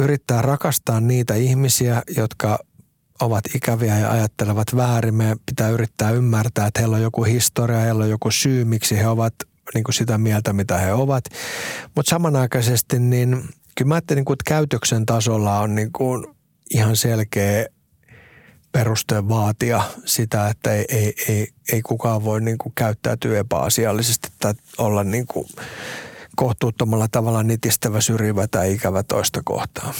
yrittää rakastaa niitä ihmisiä, jotka ovat ikäviä ja ajattelevat väärin. Meidän pitää yrittää ymmärtää, että heillä on joku historia, heillä on joku syy, miksi he ovat niin kuin sitä mieltä, mitä he ovat. Mutta samanaikaisesti niin kyllä mä ajattelin, että käytöksen tasolla on niin kuin ihan selkeä peruste vaatia sitä, että ei, ei, ei, ei kukaan voi niin kuin käyttäytyä epäasiallisesti tai olla niin kuin kohtuuttomalla tavalla nitistävä, syrjivä tai ikävä toista kohtaa.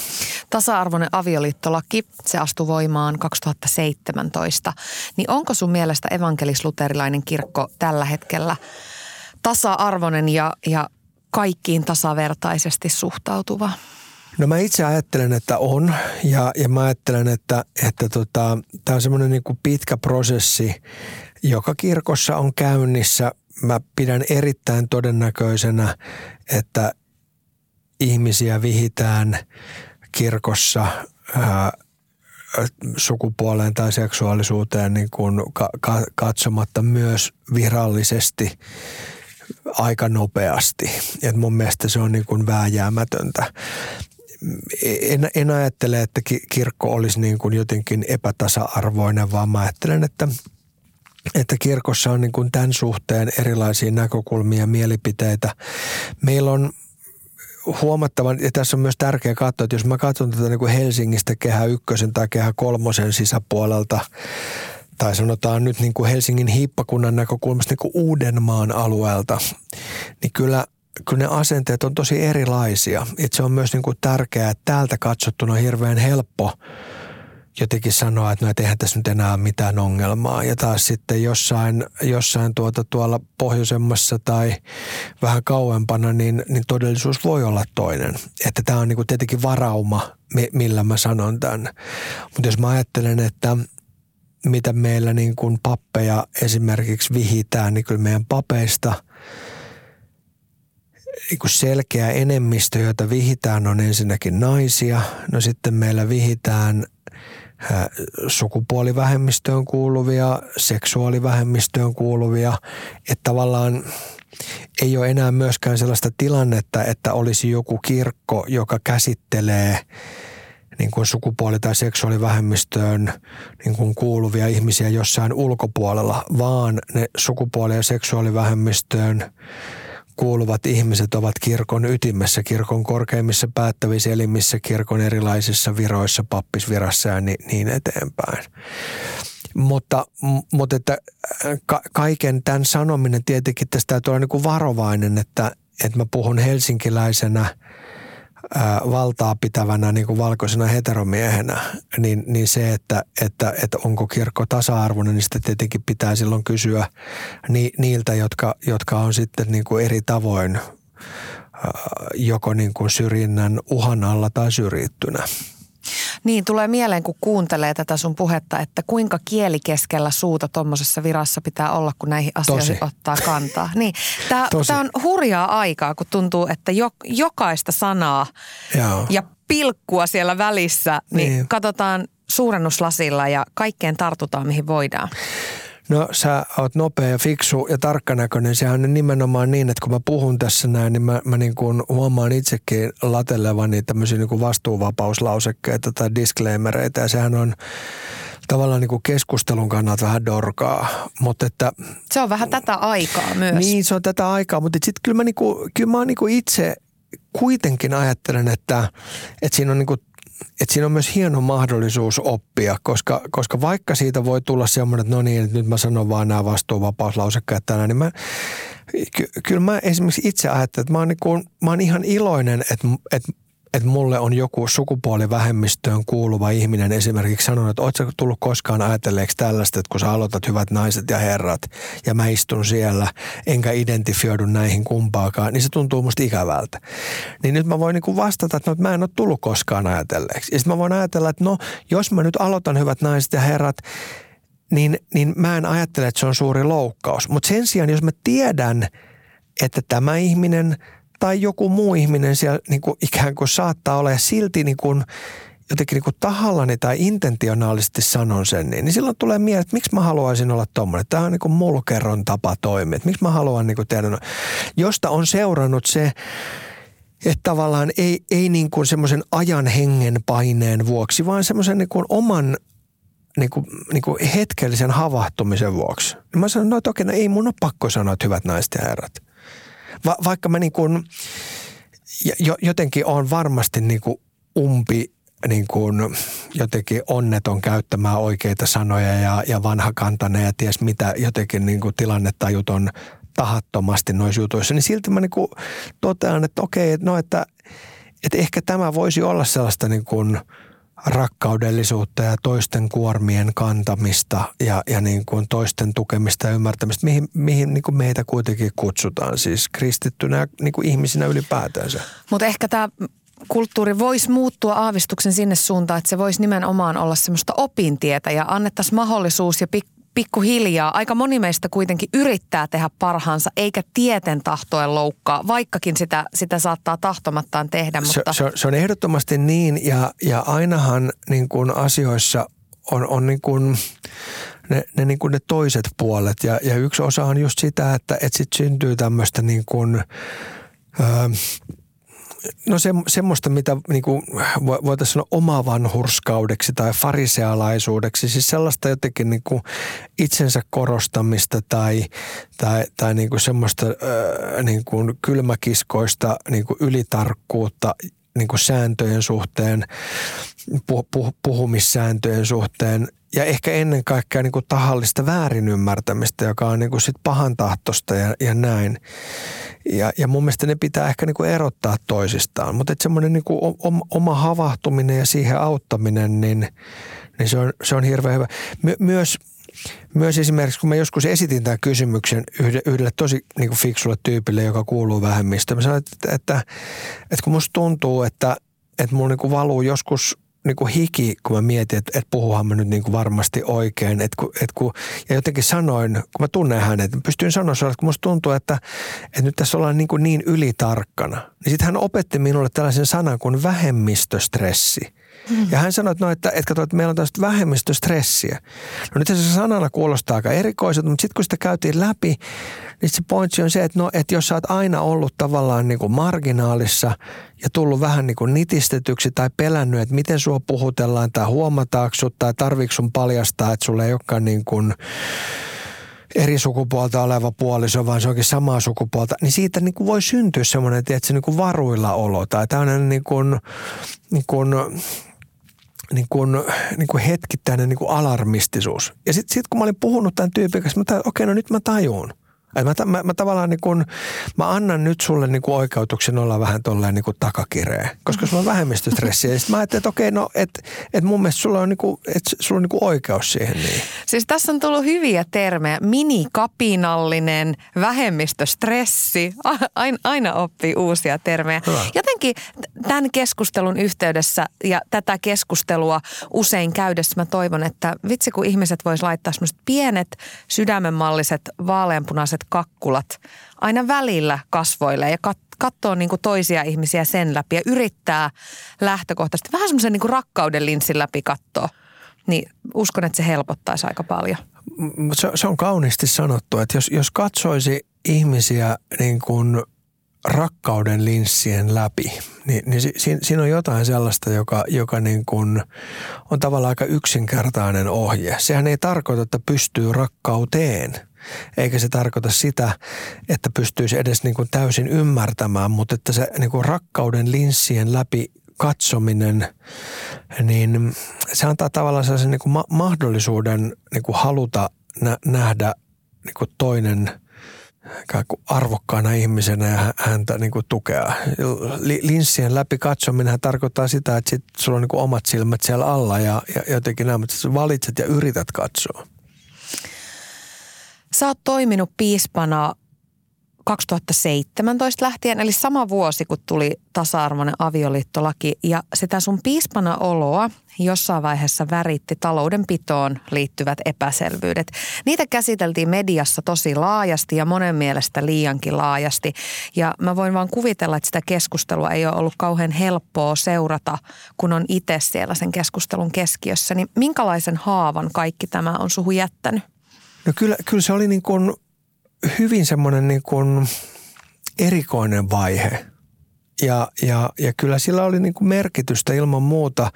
Tasa-arvoinen avioliittolaki, se astui voimaan 2017. Niin onko sun mielestä evankelis-luterilainen kirkko tällä hetkellä tasa-arvoinen ja, ja kaikkiin tasavertaisesti suhtautuva? No mä itse ajattelen, että on ja, ja mä ajattelen, että, että tota, tämä on semmoinen niin pitkä prosessi, joka kirkossa on käynnissä. Mä pidän erittäin todennäköisenä, että ihmisiä vihitään kirkossa ää, sukupuoleen tai seksuaalisuuteen niin kuin ka- ka- katsomatta myös virallisesti aika nopeasti. Et mun mielestä se on niin kuin vääjäämätöntä. En, en ajattele, että kirkko olisi niin kuin jotenkin epätasa-arvoinen, vaan mä ajattelen, että että kirkossa on niin kuin tämän suhteen erilaisia näkökulmia ja mielipiteitä. Meillä on huomattavan, ja tässä on myös tärkeää katsoa, että jos mä katson tätä niin kuin Helsingistä kehä ykkösen tai kehä kolmosen sisäpuolelta, tai sanotaan nyt niin kuin Helsingin hiippakunnan näkökulmasta niin kuin Uudenmaan alueelta, niin kyllä, kyllä ne asenteet on tosi erilaisia. Et se on myös niin kuin tärkeää, että täältä katsottuna on hirveän helppo jotenkin sanoa, että no et eihän tässä nyt enää ole mitään ongelmaa. Ja taas sitten jossain, jossain tuota, tuolla pohjoisemmassa tai vähän kauempana, niin, niin todellisuus voi olla toinen. Että tämä on niin kuin tietenkin varauma, millä mä sanon tämän. Mutta jos mä ajattelen, että mitä meillä niin kuin pappeja esimerkiksi vihitään, niin kyllä meidän papeista niin kuin selkeä enemmistö, joita vihitään, on ensinnäkin naisia. No sitten meillä vihitään sukupuolivähemmistöön kuuluvia, seksuaalivähemmistöön kuuluvia, että tavallaan ei ole enää myöskään sellaista tilannetta, että olisi joku kirkko, joka käsittelee – niin kuin sukupuoli- tai seksuaalivähemmistöön niin kuin kuuluvia ihmisiä jossain ulkopuolella, vaan ne sukupuoli- ja seksuaalivähemmistöön kuuluvat ihmiset ovat kirkon ytimessä, kirkon korkeimmissa päättävissä elimissä, kirkon erilaisissa viroissa, pappisvirassa ja niin, eteenpäin. Mutta, mutta että ka- kaiken tämän sanominen tietenkin tästä täytyy olla niin kuin varovainen, että, että mä puhun helsinkiläisenä – valtaa pitävänä niin kuin valkoisena heteromiehenä, niin, niin se, että, että, että onko kirkko tasa-arvoinen, niin sitä tietenkin pitää silloin kysyä ni, niiltä, jotka, jotka on sitten niin kuin eri tavoin joko niin kuin syrjinnän uhan alla tai syrjittynä. Niin, tulee mieleen, kun kuuntelee tätä sun puhetta, että kuinka kieli keskellä suuta tuommoisessa virassa pitää olla, kun näihin asioihin Tosi. ottaa kantaa. Niin, tämä on hurjaa aikaa, kun tuntuu, että jo, jokaista sanaa Joo. ja pilkkua siellä välissä, niin, niin katsotaan suurennuslasilla ja kaikkeen tartutaan, mihin voidaan. No sä oot nopea ja fiksu ja tarkkanäköinen. Sehän on nimenomaan niin, että kun mä puhun tässä näin, niin mä, mä niin kuin huomaan itsekin latelevani tämmöisiä niin kuin vastuuvapauslausekkeita tai disclaimereita. Ja sehän on tavallaan niin kuin keskustelun kannalta vähän dorkaa. Mutta että, se on vähän tätä aikaa myös. Niin, se on tätä aikaa, mutta sitten kyllä mä, niin kuin, kyllä mä niin kuin itse kuitenkin ajattelen, että, että siinä on niin kuin että siinä on myös hieno mahdollisuus oppia, koska, koska vaikka siitä voi tulla semmoinen, että no niin, että nyt mä sanon vaan nämä vastuuvapauslausekkeet tänään, niin mä, ky, kyllä mä esimerkiksi itse ajattelen, että mä oon, niin kuin, mä oon ihan iloinen, että, että että mulle on joku sukupuolivähemmistöön kuuluva ihminen esimerkiksi sanonut, että ootko tullut koskaan ajatelleeksi tällaista, että kun sä aloitat hyvät naiset ja herrat ja mä istun siellä enkä identifioidu näihin kumpaakaan, niin se tuntuu musta ikävältä. Niin nyt mä voin niin vastata, että no, mä en ole tullut koskaan ajatelleeksi. Ja sitten mä voin ajatella, että no jos mä nyt aloitan hyvät naiset ja herrat, niin, niin mä en ajattele, että se on suuri loukkaus. Mutta sen sijaan, jos mä tiedän, että tämä ihminen – tai joku muu ihminen siellä niin kuin ikään kuin saattaa olla ja silti niin kuin jotenkin niin kuin tahallani tai intentionaalisesti sanon sen, niin, niin silloin tulee mieleen, että miksi mä haluaisin olla tuommoinen. Tämä on niin kuin mulkeron tapa toimia. Että miksi mä haluan niin kuin tehdä, josta on seurannut se, että tavallaan ei, ei niin kuin semmoisen ajan hengen paineen vuoksi, vaan semmoisen niin kuin oman niin kuin, niin kuin hetkellisen havahtumisen vuoksi. mä sanon, no, että okei, no ei mun ole pakko sanoa, että hyvät naiset ja herrat va, vaikka mä niin kuin, jotenkin on varmasti niin kuin umpi niin kuin jotenkin onneton käyttämään oikeita sanoja ja, ja vanhakantainen ja ties mitä jotenkin niin kuin tilannetajut on tahattomasti noissa jutuissa, niin silti mä niin kuin totean, että okei, no että, että ehkä tämä voisi olla sellaista niin kuin – rakkaudellisuutta ja toisten kuormien kantamista ja, ja niin kuin toisten tukemista ja ymmärtämistä, mihin, mihin niin kuin meitä kuitenkin kutsutaan siis kristittynä niin kuin ihmisinä ylipäätänsä. Mutta ehkä tämä kulttuuri voisi muuttua aavistuksen sinne suuntaan, että se voisi nimenomaan olla semmoista opintietä ja annettaisiin mahdollisuus ja pik- pikkuhiljaa. Aika moni meistä kuitenkin yrittää tehdä parhaansa, eikä tieten tahtoen loukkaa, vaikkakin sitä, sitä saattaa tahtomattaan tehdä. Mutta... Se, se, se on ehdottomasti niin ja, ja ainahan niin kuin asioissa on, on niin kuin ne, ne, niin kuin ne toiset puolet ja, ja yksi osa on just sitä, että, että sit syntyy tämmöistä niin kuin, ö, No se, semmoista, mitä niin kuin voitaisiin sanoa omavanhurskaudeksi tai farisealaisuudeksi, siis sellaista jotenkin niin kuin itsensä korostamista tai, tai, tai niin kuin semmoista äh, niin kuin kylmäkiskoista niin kuin ylitarkkuutta niin kuin sääntöjen suhteen, puh, puh, puhumissääntöjen suhteen ja ehkä ennen kaikkea niin kuin tahallista väärinymmärtämistä, joka on niin kuin sit pahantahtoista ja, ja näin. Ja, ja mun mielestä ne pitää ehkä niin kuin erottaa toisistaan. Mutta semmoinen niin kuin oma havahtuminen ja siihen auttaminen, niin, niin se, on, se on hirveän hyvä. My, myös, myös esimerkiksi, kun mä joskus esitin tämän kysymyksen yhdelle, yhdelle tosi niin kuin fiksulle tyypille, joka kuuluu vähemmistöön. Mä sanoin, että, että, että kun musta tuntuu, että, että mulla niin kuin valuu joskus – niin kuin hiki, kun mä mietin, että, että puhuhan mä nyt niin kuin varmasti oikein. Että että kun, ja jotenkin sanoin, kun mä tunnen hänet, pystyin sanoa että kun musta tuntuu, että, että nyt tässä ollaan niin, kuin niin ylitarkkana. Niin sitten hän opetti minulle tällaisen sanan kuin vähemmistöstressi. Ja hän sanoi, että, no, että, että, että meillä on tästä vähemmistöstressiä. No nyt se sanana kuulostaa aika erikoiselta, mutta sitten kun sitä käytiin läpi, niin se pointsi on se, että, no, että jos sä oot aina ollut tavallaan niin kuin marginaalissa ja tullut vähän niin kuin nitistetyksi tai pelännyt, että miten sua puhutellaan tai huomataanko sut tai tarviiko sun paljastaa, että sulle ei olekaan niin kuin eri sukupuolta oleva puoliso, vaan se onkin samaa sukupuolta, niin siitä niin kuin voi syntyä semmoinen, että se niin kuin varuilla olo tai tämmöinen niin kuin, niin kuin niin kuin, niin kuin hetkittäinen niin kuin alarmistisuus. Ja sitten sit kun mä olin puhunut tämän tyypin kanssa, mä okei, okay, no nyt mä Mä, mä, mä, tavallaan niin kun, mä annan nyt sulle niin kuin oikeutuksen olla vähän tolleen niin kuin takakireä, koska sulla on vähemmistöstressiä. Ja sitten mä ajattelin, että okei, no, että et mun mielestä sulla on, niin kuin, että sulla on niin oikeus siihen. Niin. Siis tässä on tullut hyviä termejä. Minikapinallinen, vähemmistöstressi. Aina, aina oppii uusia termejä. Hyvä. Jotenkin tämän keskustelun yhteydessä ja tätä keskustelua usein käydessä mä toivon, että vitsi kun ihmiset vois laittaa semmoiset pienet sydämenmalliset vaaleanpunaiset kakkulat aina välillä kasvoille ja kat- katsoo niin kuin toisia ihmisiä sen läpi ja yrittää lähtökohtaisesti vähän semmoisen niin kuin rakkauden linssin läpi katsoa. Niin uskon, että se helpottaisi aika paljon. Se, se on kauniisti sanottu, että jos, jos katsoisi ihmisiä niin kuin rakkauden linssien läpi, niin, niin si, siinä on jotain sellaista, joka, joka niin kuin on tavallaan aika yksinkertainen ohje. Sehän ei tarkoita, että pystyy rakkauteen – eikä se tarkoita sitä, että pystyisi edes niin kuin täysin ymmärtämään, mutta että se niin kuin rakkauden linssien läpi katsominen, niin se antaa tavallaan sellaisen niin kuin ma- mahdollisuuden niin kuin haluta nä- nähdä niin kuin toinen arvokkaana ihmisenä ja häntä niin kuin tukea. Linssien läpi katsominen tarkoittaa sitä, että sit sulla on niin kuin omat silmät siellä alla ja, ja jotenkin nämä, että valitset ja yrität katsoa. Sä oot toiminut piispana 2017 lähtien, eli sama vuosi, kun tuli tasa-arvoinen avioliittolaki. Ja sitä sun piispana oloa jossain vaiheessa väritti taloudenpitoon liittyvät epäselvyydet. Niitä käsiteltiin mediassa tosi laajasti ja monen mielestä liiankin laajasti. Ja mä voin vaan kuvitella, että sitä keskustelua ei ole ollut kauhean helppoa seurata, kun on itse siellä sen keskustelun keskiössä. Niin minkälaisen haavan kaikki tämä on suhu jättänyt? No kyllä, kyllä se oli niin kuin hyvin semmoinen niin kuin erikoinen vaihe. Ja, ja, ja kyllä sillä oli niin kuin merkitystä ilman muuta.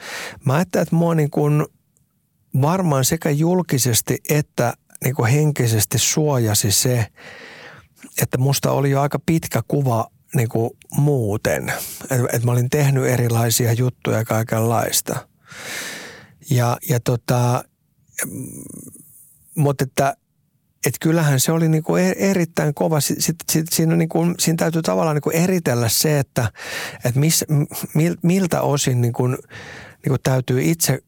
Mä ajattelin, että mua niin kuin varmaan sekä julkisesti että niin kuin henkisesti suojasi se, että musta oli jo aika pitkä kuva niin kuin muuten. Että et mä olin tehnyt erilaisia juttuja kaikenlaista. Ja, ja tota, mutta että et kyllähän se oli niinku e-, erittäin kova. Sitten sit, siinä, niinku, siinä täytyy tavallaan niinku eritellä se, että et miss, miltä osin niinku, niinku täytyy itse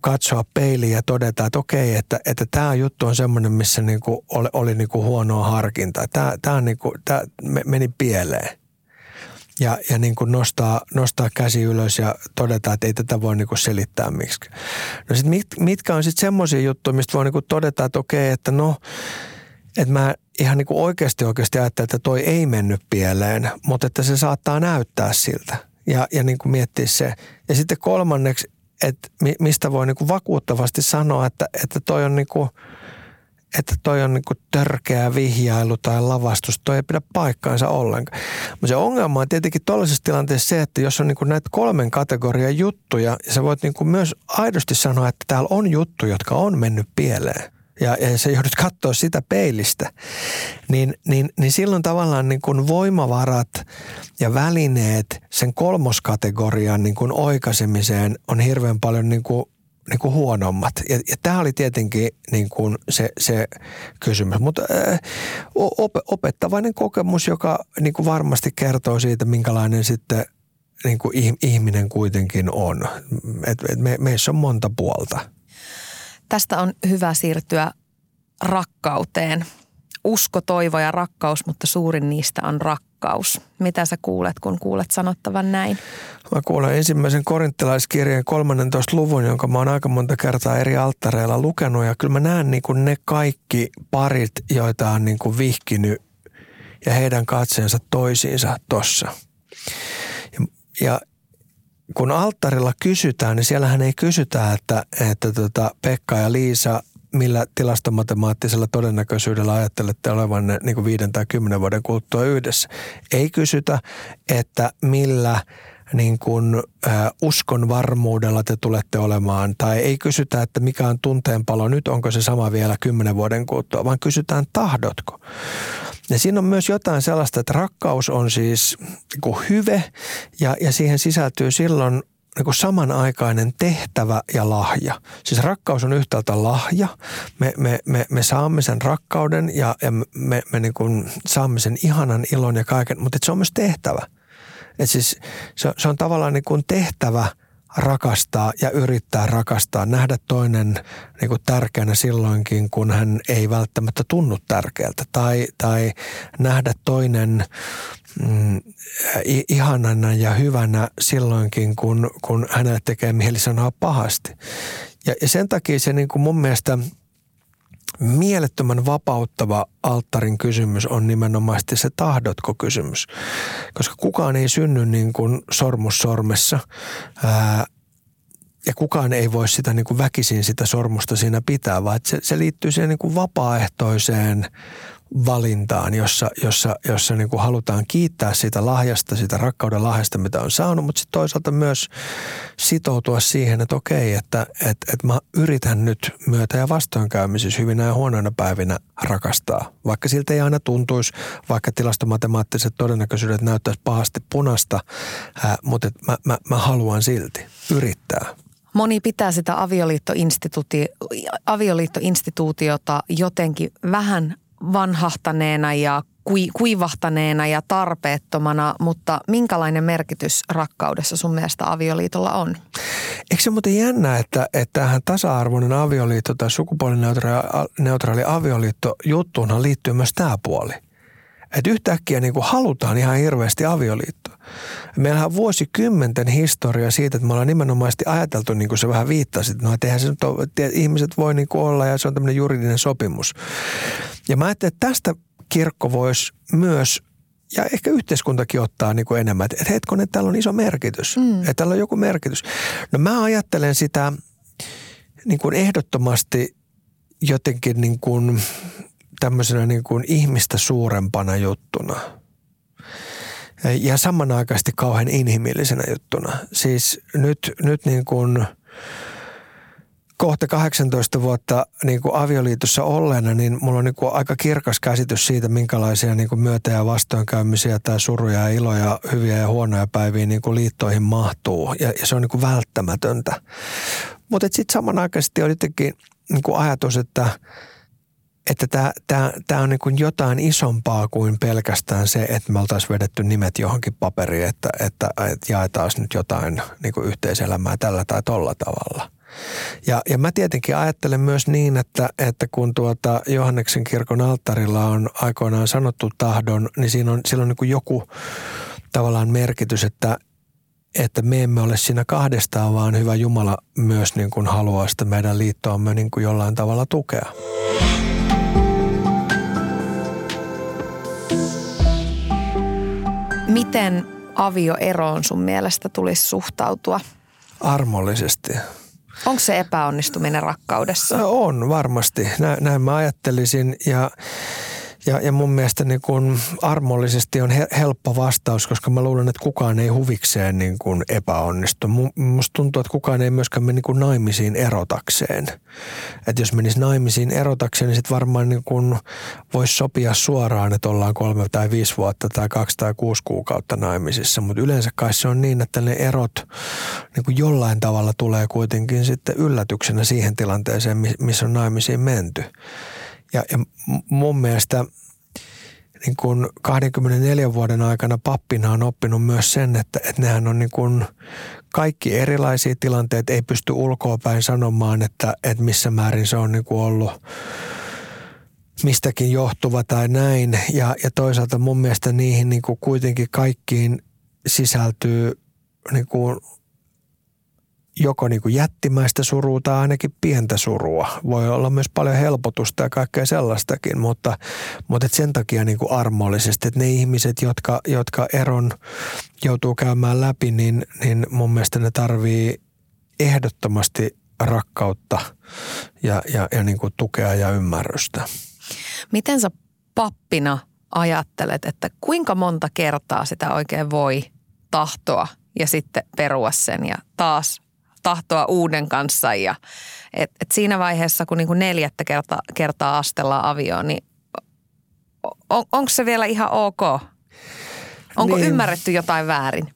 katsoa peiliin ja todeta, että okei, että, että tämä juttu on semmoinen, missä niinku oli, oli niinku huonoa harkintaa. Tämä, tämä, niinku, meni pieleen ja, ja niin kuin nostaa, nostaa käsi ylös ja todeta, että ei tätä voi niin kuin selittää miksi. No sit mit, mitkä on sitten semmoisia juttuja, mistä voi niin kuin todeta, että okei, että no, että mä ihan niin kuin oikeasti oikeasti ajattelen, että toi ei mennyt pieleen, mutta että se saattaa näyttää siltä ja, ja niin kuin miettiä se. Ja sitten kolmanneksi, että mistä voi niin kuin vakuuttavasti sanoa, että, että toi on niin kuin, että toi on niinku törkeä vihjailu tai lavastus. Toi ei pidä paikkaansa ollenkaan. Mutta se ongelma on tietenkin tuollaisessa tilanteessa se, että jos on niinku näitä kolmen kategorian juttuja, ja sä voit niinku myös aidosti sanoa, että täällä on juttuja, jotka on mennyt pieleen ja, ja sä joudut katsoa sitä peilistä, niin, niin, niin silloin tavallaan niin kuin voimavarat ja välineet sen kolmoskategorian niin kuin oikaisemiseen on hirveän paljon niin kuin niin kuin huonommat. Ja, ja tämä oli tietenkin niin kuin se, se kysymys. Mutta äh, op, opettavainen kokemus, joka niin kuin varmasti kertoo siitä, minkälainen sitten niin kuin ihminen kuitenkin on. Et, et me, meissä on monta puolta. Tästä on hyvä siirtyä rakkauteen. Usko, toivo ja rakkaus, mutta suurin niistä on rakkaus. Mitä sä kuulet, kun kuulet sanottavan näin? Mä kuulen ensimmäisen korinttilaiskirjeen 13 luvun, jonka mä oon aika monta kertaa eri alttareilla lukenut. Ja kyllä mä näen niin kuin ne kaikki parit, joita on niin kuin vihkinyt ja heidän katseensa toisiinsa tossa. Ja, ja kun alttarilla kysytään, niin siellähän ei kysytä, että, että tota Pekka ja Liisa, millä tilastomatemaattisella todennäköisyydellä ajattelette olevanne niin viiden tai kymmenen vuoden kuluttua yhdessä. Ei kysytä, että millä niin kuin, uskon varmuudella te tulette olemaan, tai ei kysytä, että mikä on tunteenpalo nyt, onko se sama vielä kymmenen vuoden kuluttua, vaan kysytään tahdotko. Ja siinä on myös jotain sellaista, että rakkaus on siis niin hyve ja, ja siihen sisältyy silloin niin samanaikainen tehtävä ja lahja. Siis rakkaus on yhtäältä lahja. Me, me, me, me saamme sen rakkauden ja, ja me, me niin kuin saamme sen ihanan ilon ja kaiken, mutta se on myös tehtävä. Et siis se, se on tavallaan niin kuin tehtävä – rakastaa ja yrittää rakastaa, nähdä toinen niin kuin tärkeänä silloinkin, kun hän ei välttämättä tunnu tärkeältä. Tai, tai nähdä toinen mm, ihanana ja hyvänä silloinkin, kun, kun hänelle tekee mieli sanoa pahasti. Ja, ja sen takia se niin kuin mun mielestä – mielettömän vapauttava alttarin kysymys on nimenomaan se tahdotko kysymys. Koska kukaan ei synny niin kuin sormus sormessa ää, ja kukaan ei voi sitä niin kuin väkisin sitä sormusta siinä pitää, vaan se, se liittyy siihen niin kuin vapaaehtoiseen valintaan, jossa, jossa, jossa niin kuin halutaan kiittää sitä lahjasta, sitä rakkauden lahjasta, mitä on saanut, mutta sitten toisaalta myös sitoutua siihen, että okei, että, että, että mä yritän nyt myötä- ja vastoinkäymisissä hyvinä ja huonoina päivinä rakastaa. Vaikka siltä ei aina tuntuisi, vaikka tilastomatemaattiset todennäköisyydet näyttäisi pahasti punasta, ää, mutta mä, mä, mä haluan silti yrittää. Moni pitää sitä avioliittoinstituuti, avioliittoinstituutiota jotenkin vähän vanhahtaneena ja kuivahtaneena ja tarpeettomana, mutta minkälainen merkitys rakkaudessa sun mielestä avioliitolla on? Eikö se muuten jännä, että, että tähän tasa-arvoinen avioliitto tai sukupuolineutraali avioliitto juttuunhan liittyy myös tämä puoli – että yhtäkkiä niin kuin halutaan ihan hirveästi avioliitto. Meillähän on vuosikymmenten historia siitä, että me ollaan nimenomaisesti ajateltu, niin kuin se vähän viittasi, että no, että eihän se nyt ole, että ihmiset voi niin kuin olla ja se on tämmöinen juridinen sopimus. Ja mä ajattelin, että tästä kirkko voisi myös ja ehkä yhteiskuntakin ottaa niin kuin enemmän, että hetkonen, täällä on iso merkitys, mm. että täällä on joku merkitys. No mä ajattelen sitä niin kuin ehdottomasti jotenkin niin kuin tämmöisenä niin kuin ihmistä suurempana juttuna. Ja samanaikaisesti kauhean inhimillisenä juttuna. Siis nyt, nyt niin kuin kohta 18 vuotta niin kuin avioliitossa olleena, niin mulla on niin kuin aika kirkas käsitys siitä, minkälaisia niin kuin myötä- ja vastoinkäymisiä tai suruja ja iloja, hyviä ja huonoja päiviä niin kuin liittoihin mahtuu. Ja, ja se on niin kuin välttämätöntä. Mutta sitten samanaikaisesti on jotenkin niin kuin ajatus, että – että tämä, tämä, tämä on niin jotain isompaa kuin pelkästään se, että me oltaisiin vedetty nimet johonkin paperiin, että, että, että jaetaan nyt jotain niin kuin yhteiselämää tällä tai tolla tavalla. Ja, ja mä tietenkin ajattelen myös niin, että, että kun tuota Johanneksen kirkon alttarilla on aikoinaan sanottu tahdon, niin siinä on, silloin niin kuin joku tavallaan merkitys, että, että me emme ole siinä kahdestaan, vaan hyvä Jumala myös niin kuin haluaa sitä meidän liittoamme niin kuin jollain tavalla tukea. Miten avioeroon sun mielestä tulisi suhtautua? Armollisesti. Onko se epäonnistuminen rakkaudessa? On varmasti, näin, näin mä ajattelisin ja ja, ja mun mielestä niin kuin armollisesti on helppo vastaus, koska mä luulen, että kukaan ei huvikseen niin kuin epäonnistu. Musta tuntuu, että kukaan ei myöskään mene niin kuin naimisiin erotakseen. Että jos menisi naimisiin erotakseen, niin sitten varmaan niin voisi sopia suoraan, että ollaan kolme tai viisi vuotta tai kaksi tai kuusi kuukautta naimisissa. Mutta yleensä kai se on niin, että ne erot niin jollain tavalla tulee kuitenkin sitten yllätyksenä siihen tilanteeseen, missä on naimisiin menty. Ja, ja mun mielestä niin kuin 24 vuoden aikana pappina on oppinut myös sen, että, että nehän on niin kuin kaikki erilaisia tilanteita, ei pysty ulkoapäin sanomaan, että, että missä määrin se on niin kuin ollut mistäkin johtuva tai näin. Ja, ja toisaalta mun mielestä niihin niin kuin kuitenkin kaikkiin sisältyy niin kuin joko niin kuin jättimäistä surua tai ainakin pientä surua. Voi olla myös paljon helpotusta ja kaikkea sellaistakin, mutta, mutta et sen takia niin kuin armollisesti, että ne ihmiset, jotka, jotka eron joutuu käymään läpi, niin, niin mun mielestä ne tarvii ehdottomasti rakkautta ja, ja, ja niin kuin tukea ja ymmärrystä. Miten sä pappina ajattelet, että kuinka monta kertaa sitä oikein voi tahtoa ja sitten perua sen ja taas tahtoa uuden kanssa. Ja, et, et siinä vaiheessa, kun niin kuin neljättä kerta, kertaa astellaan avioon, niin on, onko se vielä ihan ok? Onko niin. ymmärretty jotain väärin?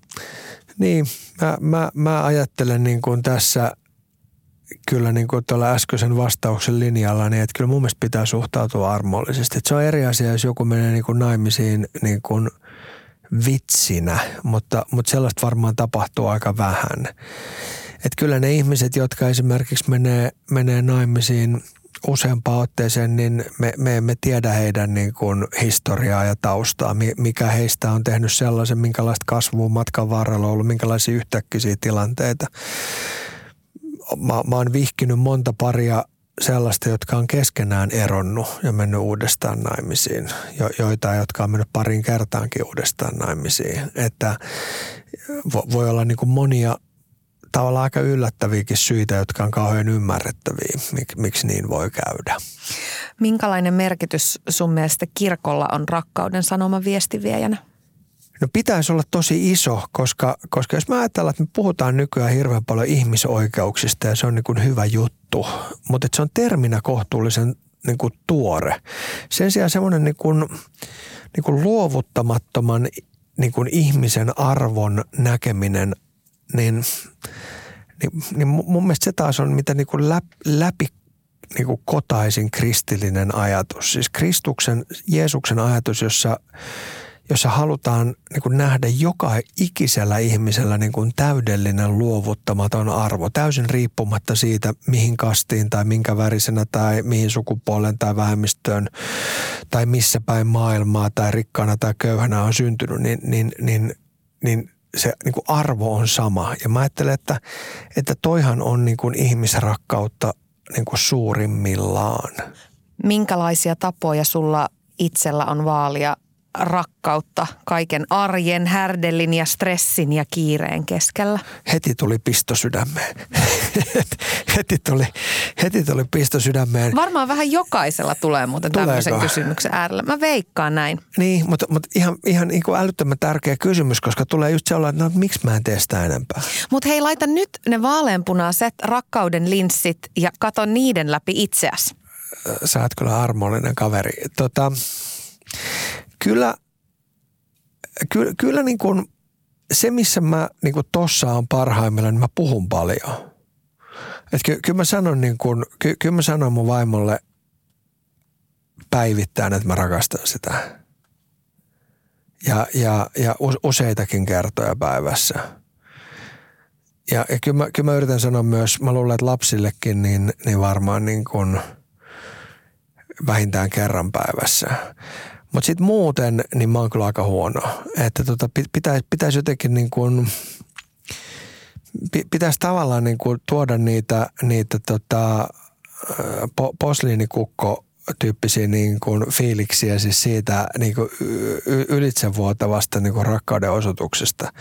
Niin, mä, mä, mä ajattelen niin kuin tässä kyllä niin kuin tuolla äskeisen vastauksen linjalla, niin että kyllä mun mielestä pitää suhtautua armollisesti. Että se on eri asia, jos joku menee niin kuin naimisiin niin kuin vitsinä, mutta, mutta sellaista varmaan tapahtuu aika vähän. Että kyllä ne ihmiset, jotka esimerkiksi menee, menee naimisiin useampaan otteeseen, niin me, me emme tiedä heidän niin kuin historiaa ja taustaa, mikä heistä on tehnyt sellaisen, minkälaista kasvua matkan varrella on ollut, minkälaisia yhtäkkiä tilanteita. Mä, mä oon vihkinyt monta paria sellaista, jotka on keskenään eronnut ja mennyt uudestaan naimisiin. Jo, joita, jotka on mennyt parin kertaankin uudestaan naimisiin. Että voi olla niin kuin monia tavallaan aika yllättäviäkin syitä, jotka on kauhean ymmärrettäviä, mik, miksi niin voi käydä. Minkälainen merkitys sun mielestä kirkolla on rakkauden sanoman viestiviejänä? No pitäisi olla tosi iso, koska, koska jos mä ajatellaan, että me puhutaan nykyään hirveän paljon ihmisoikeuksista ja se on niin kuin hyvä juttu, mutta se on terminä kohtuullisen niin kuin tuore. Sen sijaan semmoinen niin kuin, niin kuin luovuttamattoman niin kuin ihmisen arvon näkeminen niin, niin, niin mun mielestä se taas on mitä niin kuin läpi, läpi niin kuin kotaisin kristillinen ajatus. Siis Kristuksen, Jeesuksen ajatus, jossa, jossa halutaan niin kuin nähdä joka ikisellä ihmisellä niin kuin täydellinen luovuttamaton arvo, täysin riippumatta siitä, mihin kastiin tai minkä värisenä tai mihin sukupuolen tai vähemmistöön tai missä päin maailmaa tai rikkaana tai köyhänä on syntynyt, niin, niin, niin, niin se niin kuin arvo on sama. Ja mä ajattelen, että, että toihan on niin kuin ihmisrakkautta niin kuin suurimmillaan. Minkälaisia tapoja sulla itsellä on vaalia rakkautta kaiken arjen, härdellin ja stressin ja kiireen keskellä? Heti tuli pisto sydämeen. *laughs* heti, tuli, heti tuli pisto sydämeen. Varmaan vähän jokaisella tulee muuten Tuleeko? tämmöisen kysymyksen äärellä. Mä veikkaan näin. Niin, mutta, mutta ihan, ihan niin kuin älyttömän tärkeä kysymys, koska tulee just sellainen, että no, miksi mä en tee sitä enempää. Mutta hei, laita nyt ne vaaleanpunaiset rakkauden linssit ja kato niiden läpi itseäsi. Sä oot kyllä armollinen kaveri. Tota, kyllä, kyllä, kyllä niin kuin se, missä mä niin kuin tossa on parhaimmillaan, niin mä puhun paljon. Et ky, kyllä mä sanon niin kuin, ky, kyllä mä sanon mun vaimolle päivittäin, että mä rakastan sitä. Ja, ja, ja useitakin kertoja päivässä. Ja, ja kyllä, mä, kyllä mä yritän sanoa myös, mä luulen, että lapsillekin, niin, niin varmaan niin kuin vähintään kerran päivässä. Mutta sitten muuten, niin mä oon kyllä aika huono. Että tota, pitäisi, pitäisi jotenkin niin kuin, pitäisi tavallaan niin kuin tuoda niitä, niitä tota, po, posliinikukko tyyppisiä niin kuin fiiliksiä siis siitä niin kuin ylitsevuotavasta niin kuin rakkauden osoituksesta.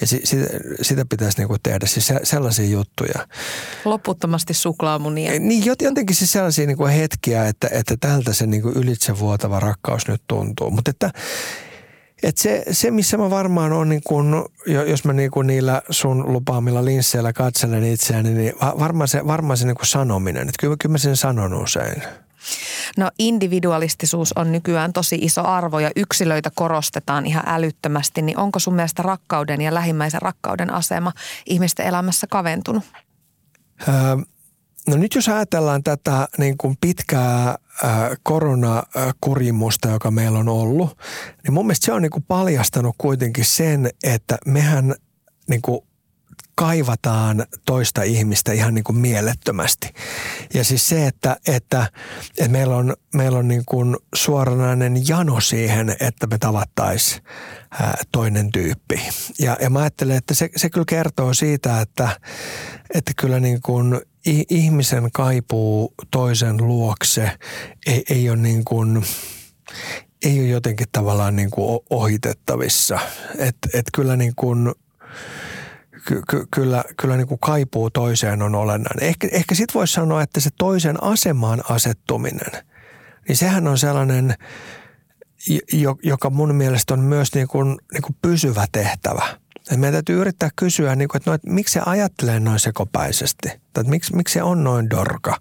Ja si, sitä, sitä pitäisi niin kuin tehdä, siis sellaisia juttuja. Loputtomasti suklaamunia. Niin jotenkin siis sellaisia niin kuin hetkiä, että, että tältä se niin kuin ylitsevuotava rakkaus nyt tuntuu. Mutta että et se, se, missä mä varmaan on, niin kun, jos mä niin kun niillä sun lupaamilla linsseillä katselen itseäni, niin varmaan se, varmaan se niin sanominen. Että kyllä, kyllä mä sen sanon usein. No individualistisuus on nykyään tosi iso arvo ja yksilöitä korostetaan ihan älyttömästi. Niin onko sun mielestä rakkauden ja lähimmäisen rakkauden asema ihmisten elämässä kaventunut? Öö, No nyt jos ajatellaan tätä niin kuin pitkää äh, koronakurimusta, joka meillä on ollut, niin mun mielestä se on niin kuin paljastanut kuitenkin sen, että mehän niin kuin kaivataan toista ihmistä ihan niin kuin mielettömästi. Ja siis se, että, että, että meillä on, meillä on niin kuin suoranainen jano siihen, että me tavattaisiin toinen tyyppi. Ja, ja mä ajattelen, että se, se kyllä kertoo siitä, että, että kyllä niin kuin ihmisen kaipuu toisen luokse ei, ei ole niin kuin, ei ole jotenkin tavallaan niin kuin ohitettavissa. Että et kyllä niin kuin, ky, ky, kyllä, kyllä niin kuin kaipuu toiseen on olennainen. Ehkä, ehkä sitten voisi sanoa, että se toisen asemaan asettuminen, niin sehän on sellainen, joka mun mielestä on myös niin kuin, niin kuin pysyvä tehtävä – et meidän täytyy yrittää kysyä, niin kuin, että, no, että miksi se ajattelee noin sekopäisesti, tai että miksi, miksi se on noin dorka.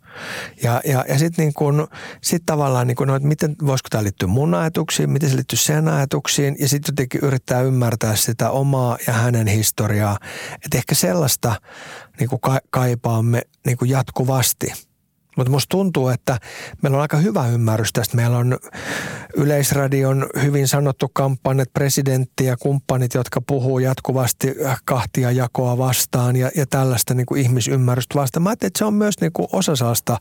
Ja, ja, ja sitten niin sit tavallaan, niin kuin, no, että miten, voisiko tämä liittyä mun ajatuksiin, miten se liittyy sen ajatuksiin, ja sitten jotenkin yrittää ymmärtää sitä omaa ja hänen historiaa. Että ehkä sellaista niin kuin kaipaamme niin kuin jatkuvasti – mutta musta tuntuu, että meillä on aika hyvä ymmärrys tästä. Meillä on Yleisradion hyvin sanottu kampanja, presidentti ja kumppanit, jotka puhuu jatkuvasti kahtia jakoa vastaan ja, ja tällaista niin kuin ihmisymmärrystä vastaan. Mä ajattelin, että se on myös niin kuin osa sellaista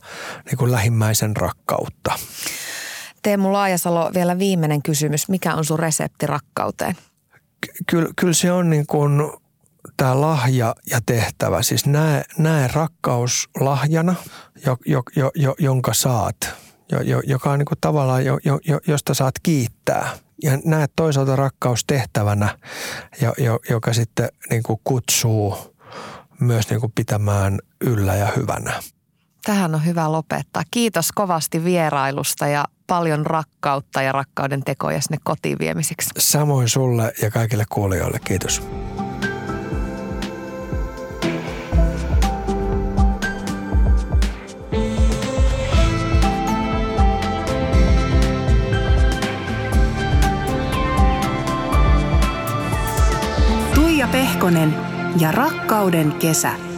niin kuin lähimmäisen rakkautta. Teemu Laajasalo, vielä viimeinen kysymys. Mikä on sun resepti rakkauteen? Kyllä, kyllä se on niin kuin tämä lahja ja tehtävä, siis näe, näe rakkaus lahjana, jo, jo, jo, jo, jonka saat, jo, jo, joka on niin kuin tavallaan, jo, jo, josta saat kiittää. Ja näet toisaalta rakkaus tehtävänä, jo, jo, joka sitten niin kuin kutsuu myös niin kuin pitämään yllä ja hyvänä. Tähän on hyvä lopettaa. Kiitos kovasti vierailusta ja paljon rakkautta ja rakkauden tekoja sinne kotiin viemiseksi. Samoin sulle ja kaikille kuulijoille. Kiitos. Pehkonen ja Rakkauden kesä.